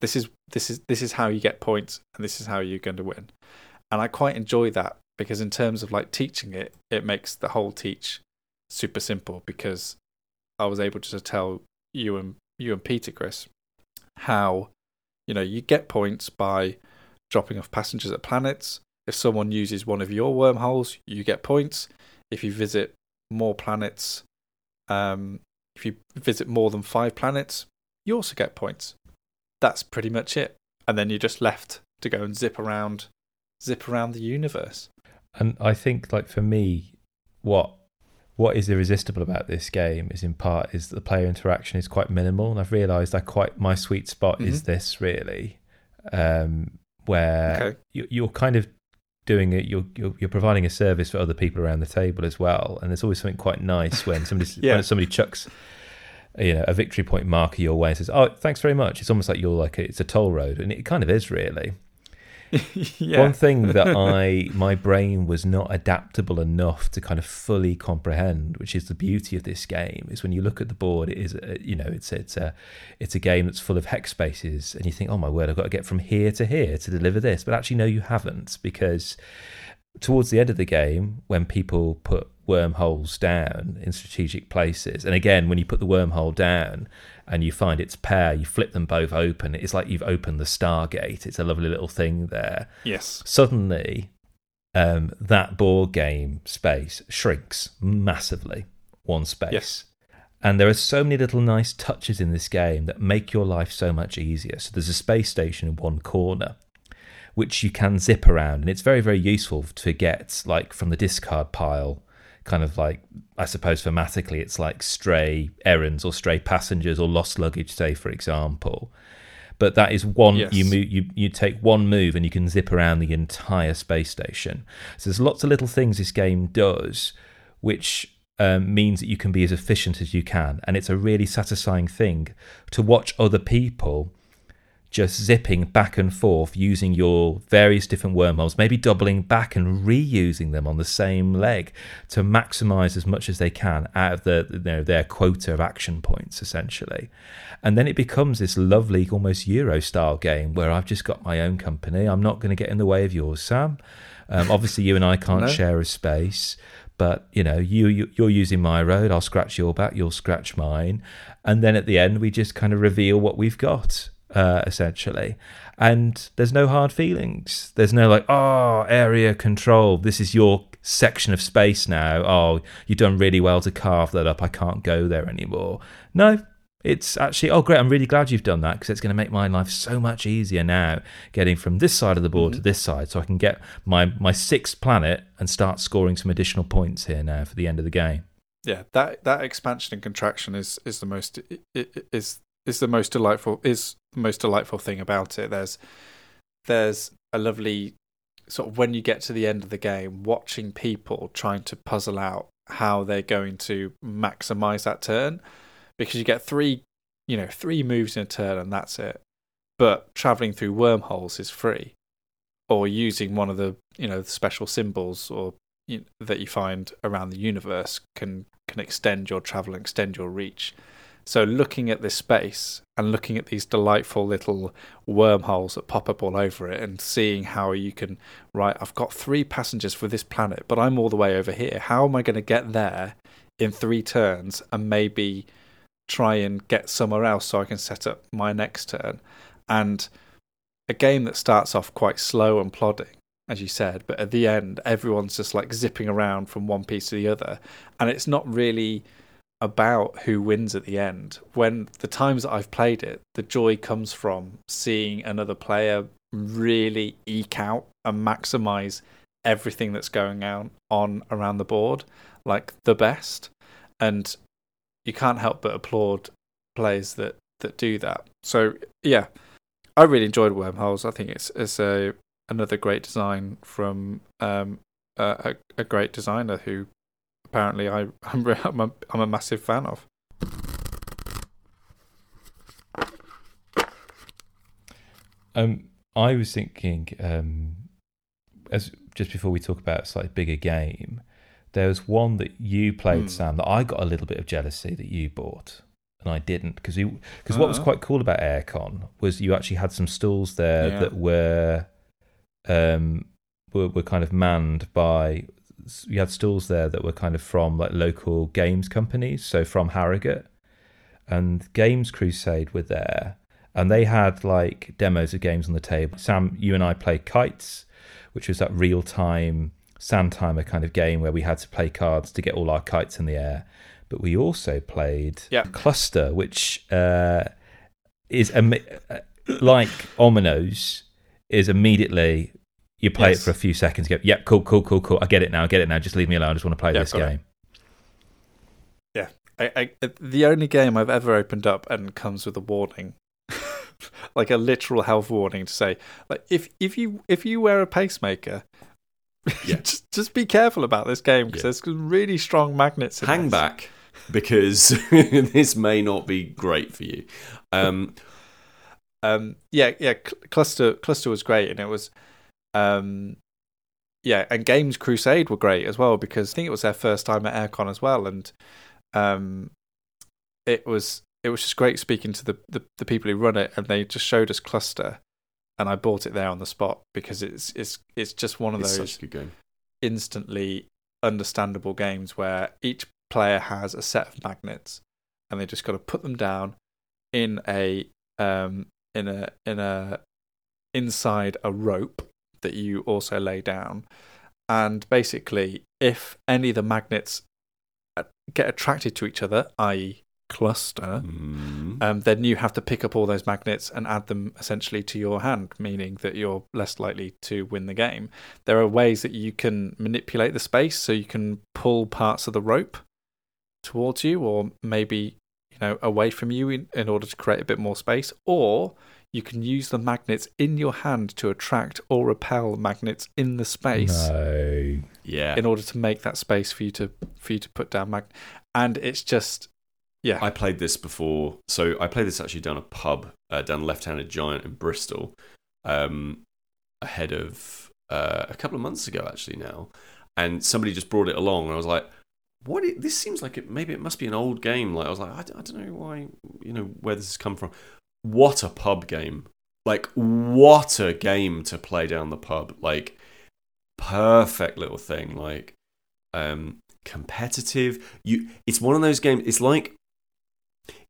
This is this is this is how you get points and this is how you're going to win. And i quite enjoy that because in terms of like teaching it it makes the whole teach super simple because i was able to tell you and you and peter Kris how you know you get points by dropping off passengers at planets if someone uses one of your wormholes you get points if you visit more planets um, if you visit more than five planets, you also get points. That's pretty much it. And then you're just left to go and zip around, zip around the universe. And I think, like for me, what what is irresistible about this game is in part is that the player interaction is quite minimal, and I've realised I quite my sweet spot mm-hmm. is this really, um, where okay. you, you're kind of doing it you're, you're, you're providing a service for other people around the table as well. And there's always something quite nice when somebody yeah. when somebody chucks you know a victory point marker your way and says oh thanks very much. It's almost like you're like a, it's a toll road. And it kind of is really yeah. One thing that I my brain was not adaptable enough to kind of fully comprehend, which is the beauty of this game, is when you look at the board, it is a, you know it's it's a it's a game that's full of hex spaces, and you think, oh my word, I've got to get from here to here to deliver this, but actually no, you haven't, because towards the end of the game, when people put wormholes down in strategic places, and again, when you put the wormhole down and you find its pair, you flip them both open. It's like you've opened the Stargate. It's a lovely little thing there. Yes. Suddenly, um, that board game space shrinks massively, one space. Yes. And there are so many little nice touches in this game that make your life so much easier. So there's a space station in one corner which you can zip around. And it's very, very useful to get, like, from the discard pile, kind of like, I suppose, thematically, it's like stray errands or stray passengers or lost luggage, say, for example. But that is one yes. you move, you you take one move and you can zip around the entire space station. So there's lots of little things this game does, which um, means that you can be as efficient as you can, and it's a really satisfying thing to watch other people just zipping back and forth using your various different wormholes, maybe doubling back and reusing them on the same leg to maximize as much as they can out of the, you know, their quota of action points, essentially. And then it becomes this lovely, almost Euro style game where I've just got my own company. I'm not going to get in the way of yours, Sam. Um, obviously, you and I can't no. share a space, but you know you, you are using my road i'll scratch your back you'll scratch mine and then at the end we just kind of reveal what we've got uh, essentially. And there's no hard feelings. There's no like, oh, area control. This is your section of space now. Oh, you've done really well to carve that up. I can't go there anymore. No, it's actually, oh, great. I'm really glad you've done that because it's going to make my life so much easier now getting from this side of the board mm-hmm. to this side so I can get my, my sixth planet and start scoring some additional points here now for the end of the game. Yeah, that that expansion and contraction is is the most is is the most delightful is the most delightful thing about it. There's there's a lovely sort of when you get to the end of the game, watching people trying to puzzle out how they're going to maximize that turn, because you get three, you know, three moves in a turn and that's it. But traveling through wormholes is free, or using one of the you know the special symbols or you know, that you find around the universe can can extend your travel and extend your reach So looking at this space and looking at these delightful little wormholes that pop up all over it and seeing how you can right, I've got three passengers for this planet, but I'm all the way over here. How am I going to get there in three turns and maybe try and get somewhere else so I can set up my next turn? And a game that starts off quite slow and plodding as you said, but at the end, everyone's just like zipping around from one piece to the other, and it's not really about who wins at the end. When the times that I've played it, the joy comes from seeing another player really eke out and maximize everything that's going on on around the board like the best. And you can't help but applaud players that that do that. So yeah i really enjoyed wormholes. I think it's it's a another great design from um, a, a great designer who apparently I, I'm, I'm, a, I'm a massive fan of. Um, I was thinking, um, as just before we talk about a slightly bigger game, there was one that you played, mm. Sam, that I got a little bit of jealousy that you bought and I didn't because you because what was uh-huh. quite cool about Airecon was you actually had some stalls there yeah. that were um, were, were kind of manned by you had stalls there that were kind of from like local games companies, so from Harrogate, and Games Crusade were there, and they had like demos of games on the table. Sam, you and I played Kites, which was that real time sand timer kind of game where we had to play cards to get all our kites in the air. But we also played yeah. Kluster, which uh, is um, like Ominoes, is immediately you play yes. it for a few seconds. You go, yep, cool, cool, cool, cool. I get it now. I get it now. Just leave me alone. I just want to play this game. It. Yeah, I, I, the only game I've ever opened up and comes with a warning, like a literal health warning to say, like if if you if you wear a pacemaker, yeah. just just be careful about this game because yeah. there's really strong magnets. Hang this. back because this may not be great for you. Um, um, yeah, yeah. Kluster Kluster was great, and it was um, yeah, and Games Crusade were great as well because I think it was their first time at Airecon as well, and um, it was it was just great speaking to the, the, the people who run it, and they just showed us Kluster, and I bought it there on the spot because it's it's it's just one of it's those instantly understandable games where each player has a set of magnets, and they just got to put them down in a um in a in a inside a rope that you also lay down. And basically, if any of the magnets uh, get attracted to each other, i.e., cluster, mm. um, then you have to pick up all those magnets and add them essentially to your hand, meaning that you're less likely to win the game. There are ways that you can manipulate the space, so you can pull parts of the rope towards you, or maybe you know away from you in, in order to create a bit more space, or you can use the magnets in your hand to attract or repel magnets in the space. No. Yeah. In order to make that space for you to for you to put down mag, and it's just yeah. I played this before, so I played this actually down a pub uh, down Left Handed Giant in Bristol, um, ahead of uh, a couple of months ago actually now, and somebody just brought it along, and I was like. What it, this seems like it maybe it must be an old game like I was like I, I don't know why you know where this has come from what a pub game. Like, what a game to play down the pub. Like, perfect little thing. Like, um, competitive. You, it's one of those games. It's like,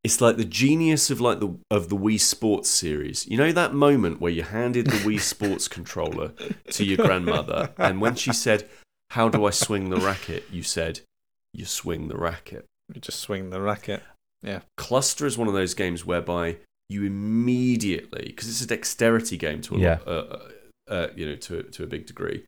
it's like the genius of like the of the Wii Sports series. You know that moment where you handed the Wii Sports controller to your grandmother, and when she said, "How do I swing the racket?" you said, "You swing the racket." You just swing the racket. Yeah. Kluster is one of those games whereby you immediately because it's a dexterity game to a yeah. uh, uh, uh, you know to to a big degree.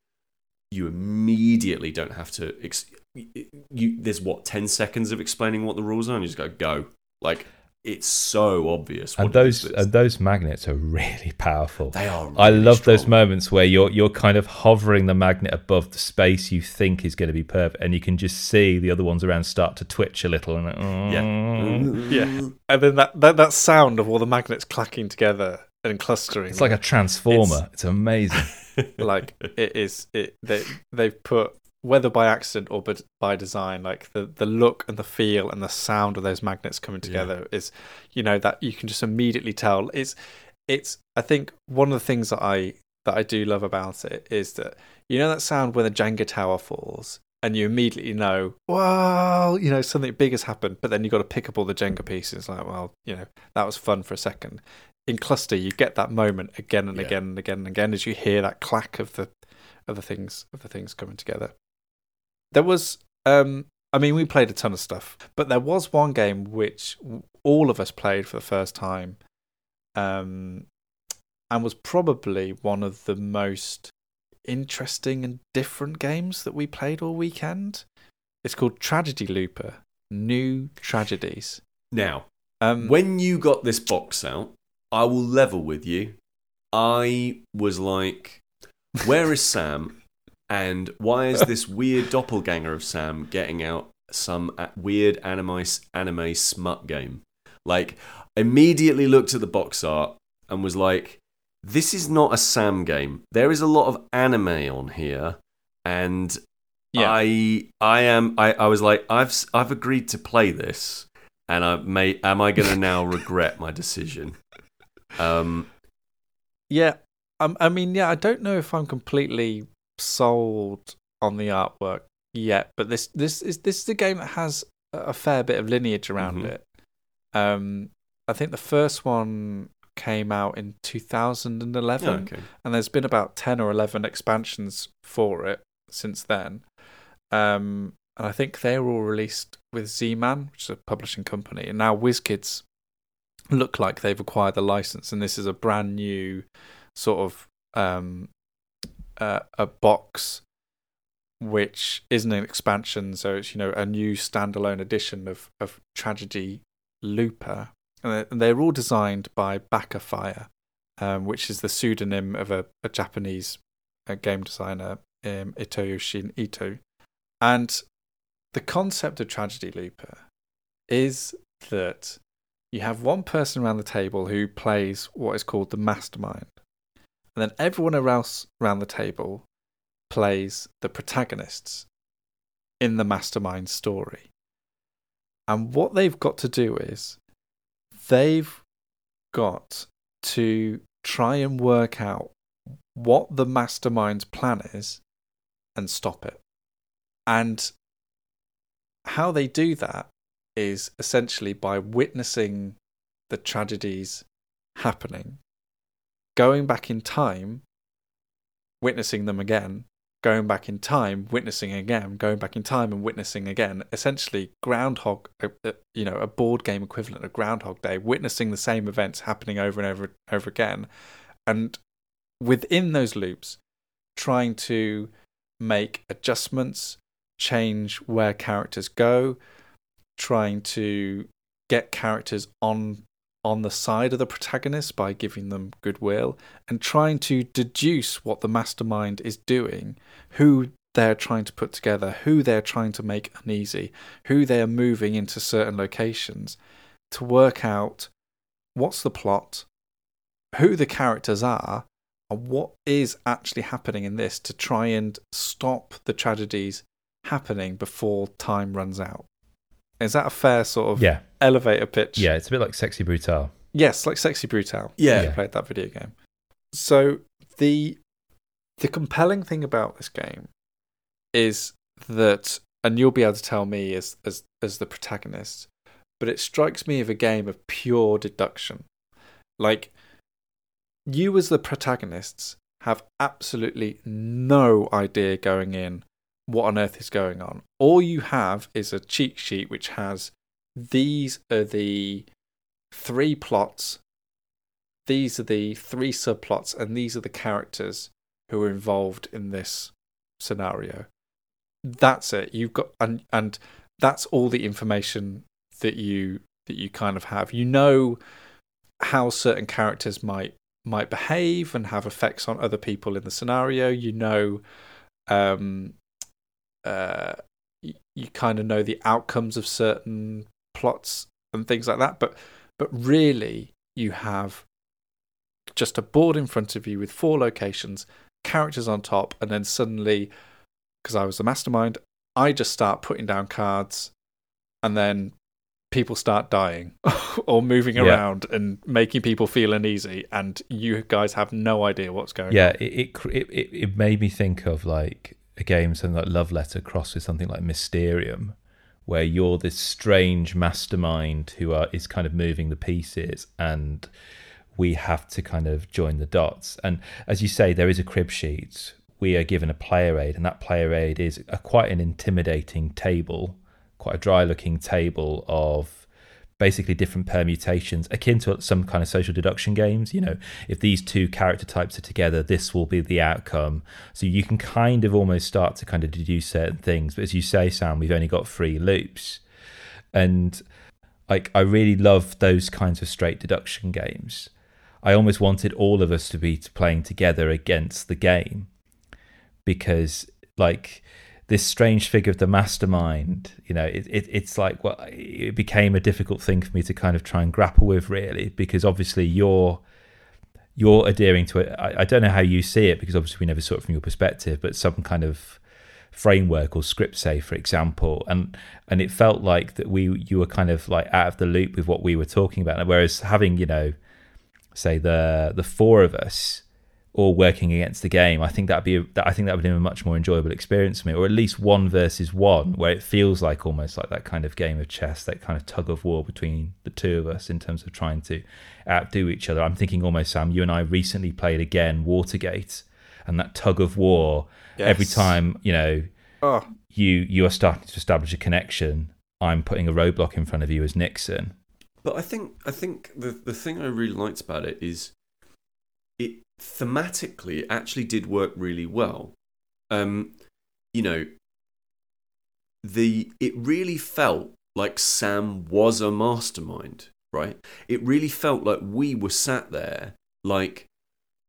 You immediately don't have to. Ex- you there's what ten seconds of explaining what the rules are, and you just go go like it's so obvious. And those and those magnets are really powerful. They are. Really I love strong. those moments where you're you're kind of hovering the magnet above the space you think is going to be perfect, and you can just see the other ones around start to twitch a little. And like, yeah, mm. yeah. And then that, that that sound of all the magnets clacking together and clustering. It's like a transformer. It's, it's amazing. like it is. It they they've put whether by accident or but by design, like the the look and the feel and the sound of those magnets coming together is, you know, that you can just immediately tell. It's it's. I think one of the things that I that I do love about it is that you know that sound when the Jenga tower falls and you immediately know, well, you know, something big has happened, but then you've got to pick up all the Jenga pieces. Like, well, you know, that was fun for a second. In Kluster, you get that moment again and Yeah. again and again and again as you hear that clack of the of the things of the things coming together. There was, um, I mean, we played a ton of stuff, but there was one game which all of us played for the first time, um, and was probably one of the most interesting and different games that we played all weekend. It's called Tragedy Looper: New Tragedies. Now, Um, when you got this box out, I will level with you. I was like, where is Sam? And why is this weird doppelganger of Sam getting out some weird anime, anime smut game? Like, immediately looked at the box art and was like, this is not a Sam game. There is a lot of anime on here. And yeah, I I am I, I was like I've I've agreed to play this and I may am I going to now regret my decision um yeah. Um, I mean, yeah. I don't know if I'm completely sold on the artwork yet, but this this is this is a game that has a fair bit of lineage around Mhm. it. Um, I think the first one came out in 2011. yeah, okay and there's been about 10 or 11 expansions for it since then um, and i think they were all released with z-man which is a publishing company and now WizKids look like they've acquired the license and this is a brand new sort of um, uh, a box which isn't an expansion so it's you know a new standalone edition of, of tragedy looper and they're, all designed by Baka Fire um, which is the pseudonym of a, a Japanese uh, game designer, um, Itoyoshin Ito. And the concept of Tragedy Looper is that you have one person around the table who plays what is called the mastermind, and then everyone else around the table plays the protagonists in the mastermind story. And what they've got to do is they've got to try and work out what the mastermind's plan is and stop it. And how they do that is essentially by witnessing the tragedies happening, going back in time, witnessing them again, going back in time, witnessing again, going back in time and witnessing again. Essentially, Groundhog, uh, uh, you know, a board game equivalent of Groundhog Day, witnessing the same events happening over and over over again, and within those loops, trying to make adjustments, change where characters go, trying to get characters on on the side of the protagonist by giving them goodwill and trying to deduce what the mastermind is doing, who they're trying to put together, who they're trying to make uneasy, who they're moving into certain locations to work out what's the plot, who the characters are, and what is actually happening in this to try and stop the tragedies happening before time runs out. Is that a fair sort of Yeah, elevator pitch? yeah, it's a bit like Sexy Brutale. Yes, like Sexy Brutale. Yeah. I played that video game. So the the compelling thing about this game is that, and you'll be able to tell me as as as the protagonist, but it strikes me of a game of pure deduction. Like you as the protagonists have absolutely no idea going in what on earth is going on. All you have is a cheat sheet which has these are the three plots, these are the three subplots, and these are the characters who are involved in this scenario. That's it. You've got and and that's all the information that you that you kind of have. You know how certain characters might might behave and have effects on other people in the scenario. You know um uh you, you kind of know the outcomes of certain plots and things like that but but really you have just a board in front of you with four locations characters on top and then suddenly because I was the mastermind. I just start putting down cards, and then people start dying or moving Yeah. around and making people feel uneasy, and you guys have no idea what's going yeah, on. it, it it it it made me think of like a game, something like Love Letter crossed with something like Mysterium, where you're this strange mastermind who are is kind of moving the pieces, and we have to kind of join the dots. And as you say, there is a crib sheet. We are given a player aid, and that player aid is a, quite an intimidating table, quite a dry-looking table of basically different permutations akin to some kind of social deduction games. You know if these two character types are together this will be the outcome. So you can kind of almost start to kind of deduce certain things. But as you say sam we've only got three loops. And like i really love those kinds of straight deduction games. I almost wanted all of us to be playing together against the game. Because like this strange figure of the mastermind, you know, it, it, it's like well, it became a difficult thing for me to kind of try and grapple with, really, because obviously you're you're adhering to it. I, I don't know how you see it because obviously we never saw it from your perspective, but some kind of framework or script, say, for example, and and it felt like that we you were kind of like out of the loop with what we were talking about, whereas having you know, say the the four of us all working against the game, I think that'd be a, that I think that would be a much more enjoyable experience for me, or at least one versus one, where it feels like almost like that kind of game of chess, that kind of tug of war between the two of us in terms of trying to outdo each other. I'm thinking almost, Sam, you and I recently played again Watergate, and that tug of war. Every time you know Oh, you you are starting to establish a connection, I'm putting a roadblock in front of you as Nixon. But I think I think the the thing I really liked about it is it thematically it actually did work really well. Um, you know, the it really felt like Sam was a mastermind, right? It really felt like we were sat there like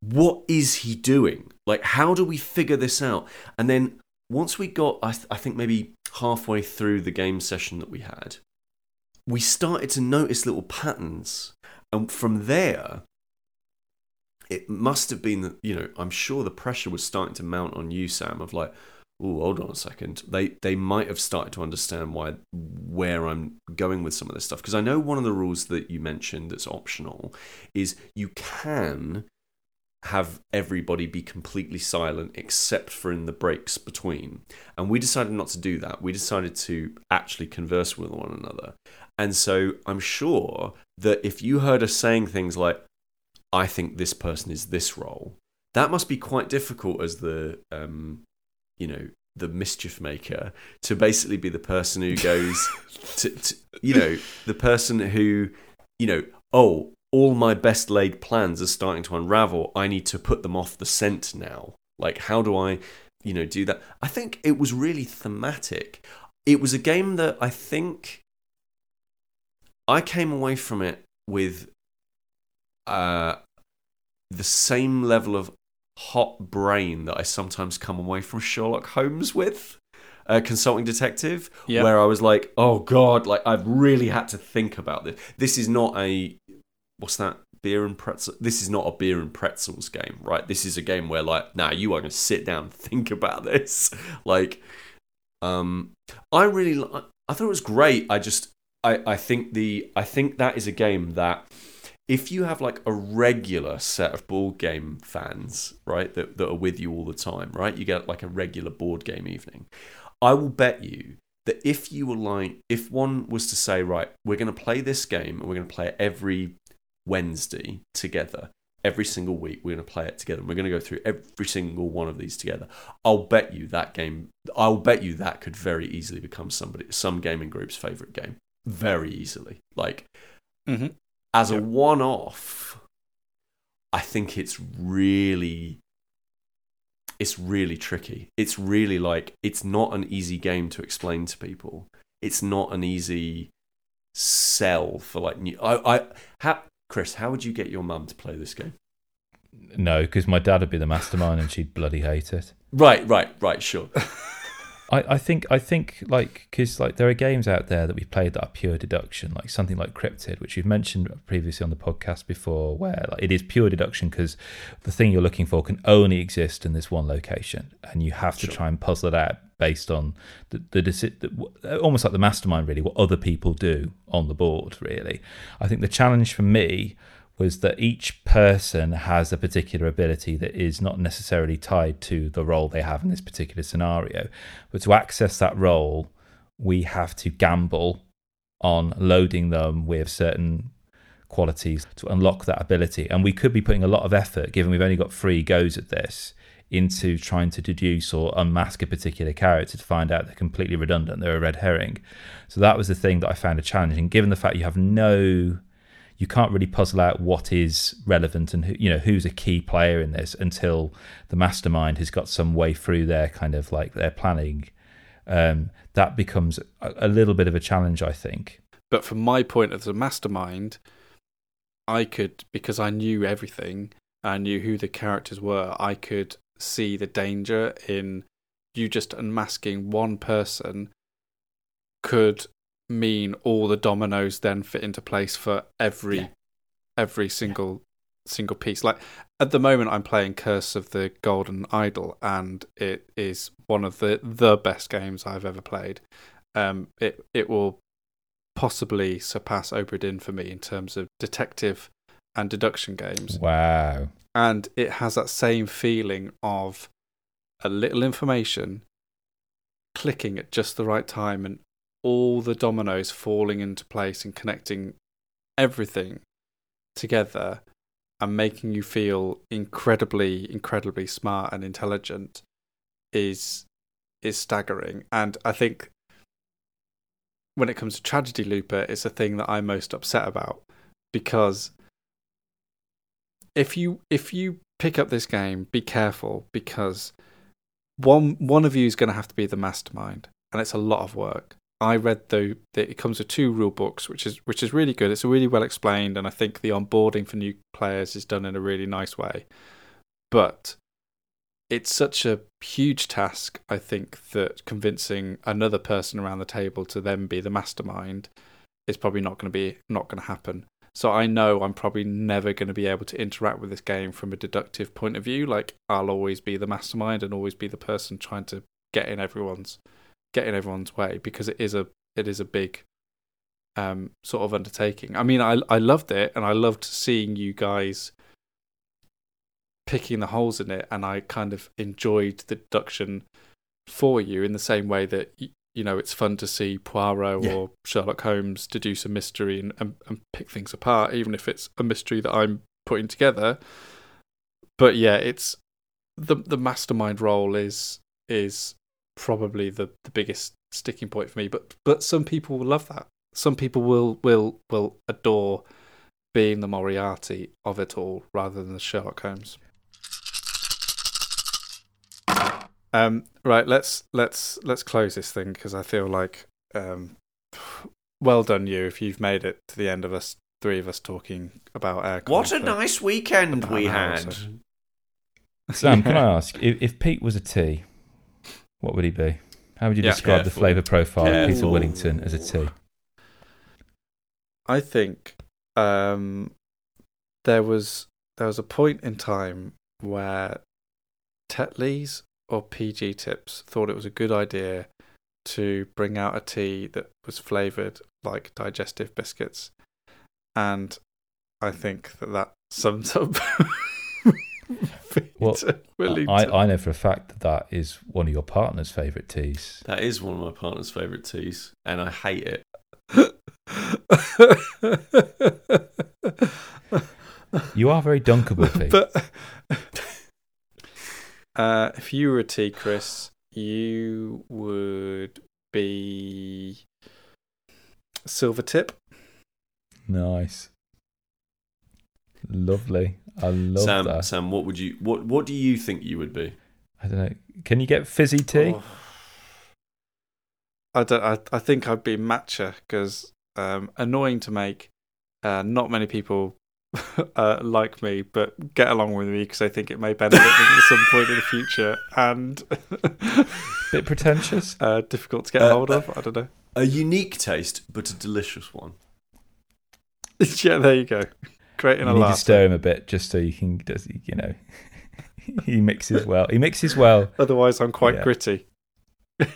what is he doing? Like how do we figure this out? And then once we got I, th- I think maybe halfway through the game session that we had, we started to notice little patterns. And from there, it must have been that, you know, I'm sure the pressure was starting to mount on you, Sam, of like, oh, hold on a second. They they might have started to understand why where I'm going with some of this stuff. Because I know one of the rules that you mentioned that's optional is you can have everybody be completely silent except for in the breaks between. And we decided not to do that. We decided to actually converse with one another. And so I'm sure that if you heard us saying things like, I think this person is this role, that must be quite difficult as the, um, you know, the mischief maker to basically be the person who goes to, to, you know, the person who, you know, oh, all my best laid plans are starting to unravel. I need to put them off the scent now. Like, how do I, you know, do that? I think it was really thematic. It was a game that I think I came away from it with uh, the same level of hot brain that I sometimes come away from Sherlock Holmes with, uh, consulting detective, Yeah. where I was like, oh god, like I've really had to think about this. This is not a what's that beer and pretzel. This is not a beer and pretzels game, right? This is a game where like, now nah, you are going to sit down and think about this. like, um, I really, I thought it was great. I just, I, I think the, I think that is a game that if you have like a regular set of board game fans, right, that, that are with you all the time, right, you get like a regular board game evening. I will bet you that if you were like, if one was to say, right, we're going to play this game and we're going to play it every Wednesday together, every single week, we're going to play it together and we're going to go through every single one of these together. I'll bet you that game, I'll bet you that could very easily become somebody, some gaming group's favorite game. Very easily. Like, hmm as a one off, I think it's really it's really tricky. It's really like it's not an easy game to explain to people. It's not an easy sell for like new I I how Kris, how would you get your mum to play this game? No, because my dad would be the mastermind and she'd bloody hate it. Right, right, right, sure. I, I think I think like because like there are games out there that we've played that are pure deduction, like something like Cryptid, which you've mentioned previously on the podcast before, where like, it is pure deduction because the thing you're looking for can only exist in this one location, and you have to Sure. try and puzzle it out based on the the, the almost like the mastermind, really, what other people do on the board. Really, I think the challenge for me was that each person has a particular ability that is not necessarily tied to the role they have in this particular scenario. But to access that role, we have to gamble on loading them with certain qualities to unlock that ability. And we could be putting a lot of effort, given we've only got three goes at this, into trying to deduce or unmask a particular character to find out they're completely redundant, they're a red herring. So that was the thing that I found a challenge. And given the fact you have no you can't really puzzle out what is relevant and who, you know who's a key player in this until the mastermind has got some way through their kind of like their planning. Um, that becomes a, a little bit of a challenge, I think. But from my point as a mastermind, I could because I knew everything, I knew who the characters were. I could see the danger in you just unmasking one person could mean all the dominoes then fit into place for every Yeah. every single single piece. Like at the moment I'm playing Curse of the Golden Idol and it is one of the the best games I've ever played. Um it it will possibly surpass Obra Dinn for me in terms of detective and deduction games Wow. and it has that same feeling of a little information clicking at just the right time and all the dominoes falling into place and connecting everything together and making you feel incredibly incredibly smart and intelligent is is staggering and i think when it comes to tragedy looper it's the thing that i'm most upset about because if you if you pick up this game, be careful because one one of you is going to have to be the mastermind, and it's a lot of work. I read though that it comes with two rule books, which is which is really good. It's really well explained, and I think the onboarding for new players is done in a really nice way. But it's such a huge task. I think that convincing another person around the table to then be the mastermind is probably not going to be not going to happen. So I know I'm probably never going to be able to interact with this game from a deductive point of view. Like I'll always be the mastermind and always be the person trying to get in everyone's get in everyone's way because it is a it is a big um sort of undertaking. I mean I I loved it and I loved seeing you guys picking the holes in it and I kind of enjoyed the deduction for you in the same way that you know it's fun to see Poirot Yeah. or Sherlock Holmes deduce a mystery and, and, and pick things apart, even if it's a mystery that I'm putting together. But yeah, it's the the mastermind role is is probably the, the biggest sticking point for me. But but some people will love that. Some people will will will adore being the Moriarty of it all rather than the Sherlock Holmes. Um, right, let's let's let's close this thing because I feel like um, well done you if you've made it to the end of us three of us talking about air. What a nice weekend we an hour or had. so. Sam, can I ask if, if Pete was a tea, what would he be? How would you Yeah. describe the flavour profile of Peter Careful. Willington as a tea? I think um, there was there was a point in time where Tetley's or PG Tips thought it was a good idea to bring out a tea that was flavored like digestive biscuits, and I think that that sums up. Well, I. I know for a fact that that is one of your partner's favourite teas. That is one of my partner's favourite teas, and I hate it. You are very dunkable, Pete. but uh, if you were a tea, Kris, you would be silver tip. nice. Lovely. I love Sam, that. Sam, what would you what what do you think you would be? I don't know. Can you get fizzy tea? Oh. I don't. I, I think I'd be matcha because um, annoying to make. Uh, not many people uh, like me, but get along with me because I think it may benefit them at some point in the future, and Bit pretentious. uh, difficult to get Uh, hold of. I don't know. A unique taste, but a delicious one. yeah, there you go. Creating You a need to laugh. stir him a bit just so you can, does he, you know, he mixes well. He mixes well. Otherwise, I'm quite Yeah. gritty.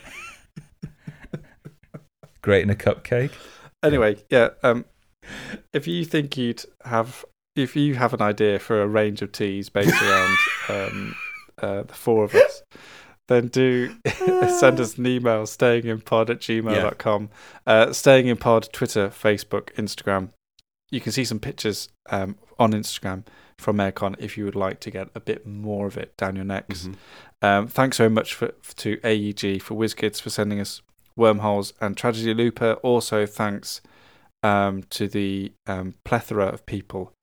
Great in a cupcake. Anyway, yeah. Um, if you think you'd have, if you have an idea for a range of teas based around um, uh, the four of us, then do send us an email, stayinginpod at gmail.com. Uh, staying in pod, Twitter, Facebook, Instagram. You can see some pictures um, on Instagram from Airecon if you would like to get a bit more of it down your necks. Mhm. Um, thanks very much for, to AEG for WizKids for sending us wormholes and Tragedy Looper. Also, thanks um, to the um, plethora of people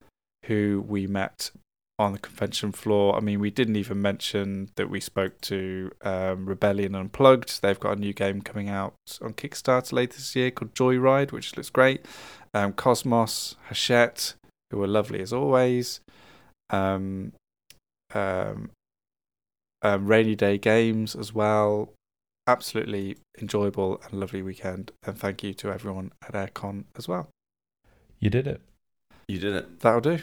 who we met on the convention floor. I mean, we didn't even mention that we spoke to um, Rebellion Unplugged. They've got a new game coming out on Kickstarter later this year called Joyride, which looks great. Um, Cosmos, Hachette, who were lovely as always. Um, um, um, rainy day games as well. Absolutely enjoyable and lovely weekend. And thank you to everyone at Airecon as well. You did it. You did it. That'll do.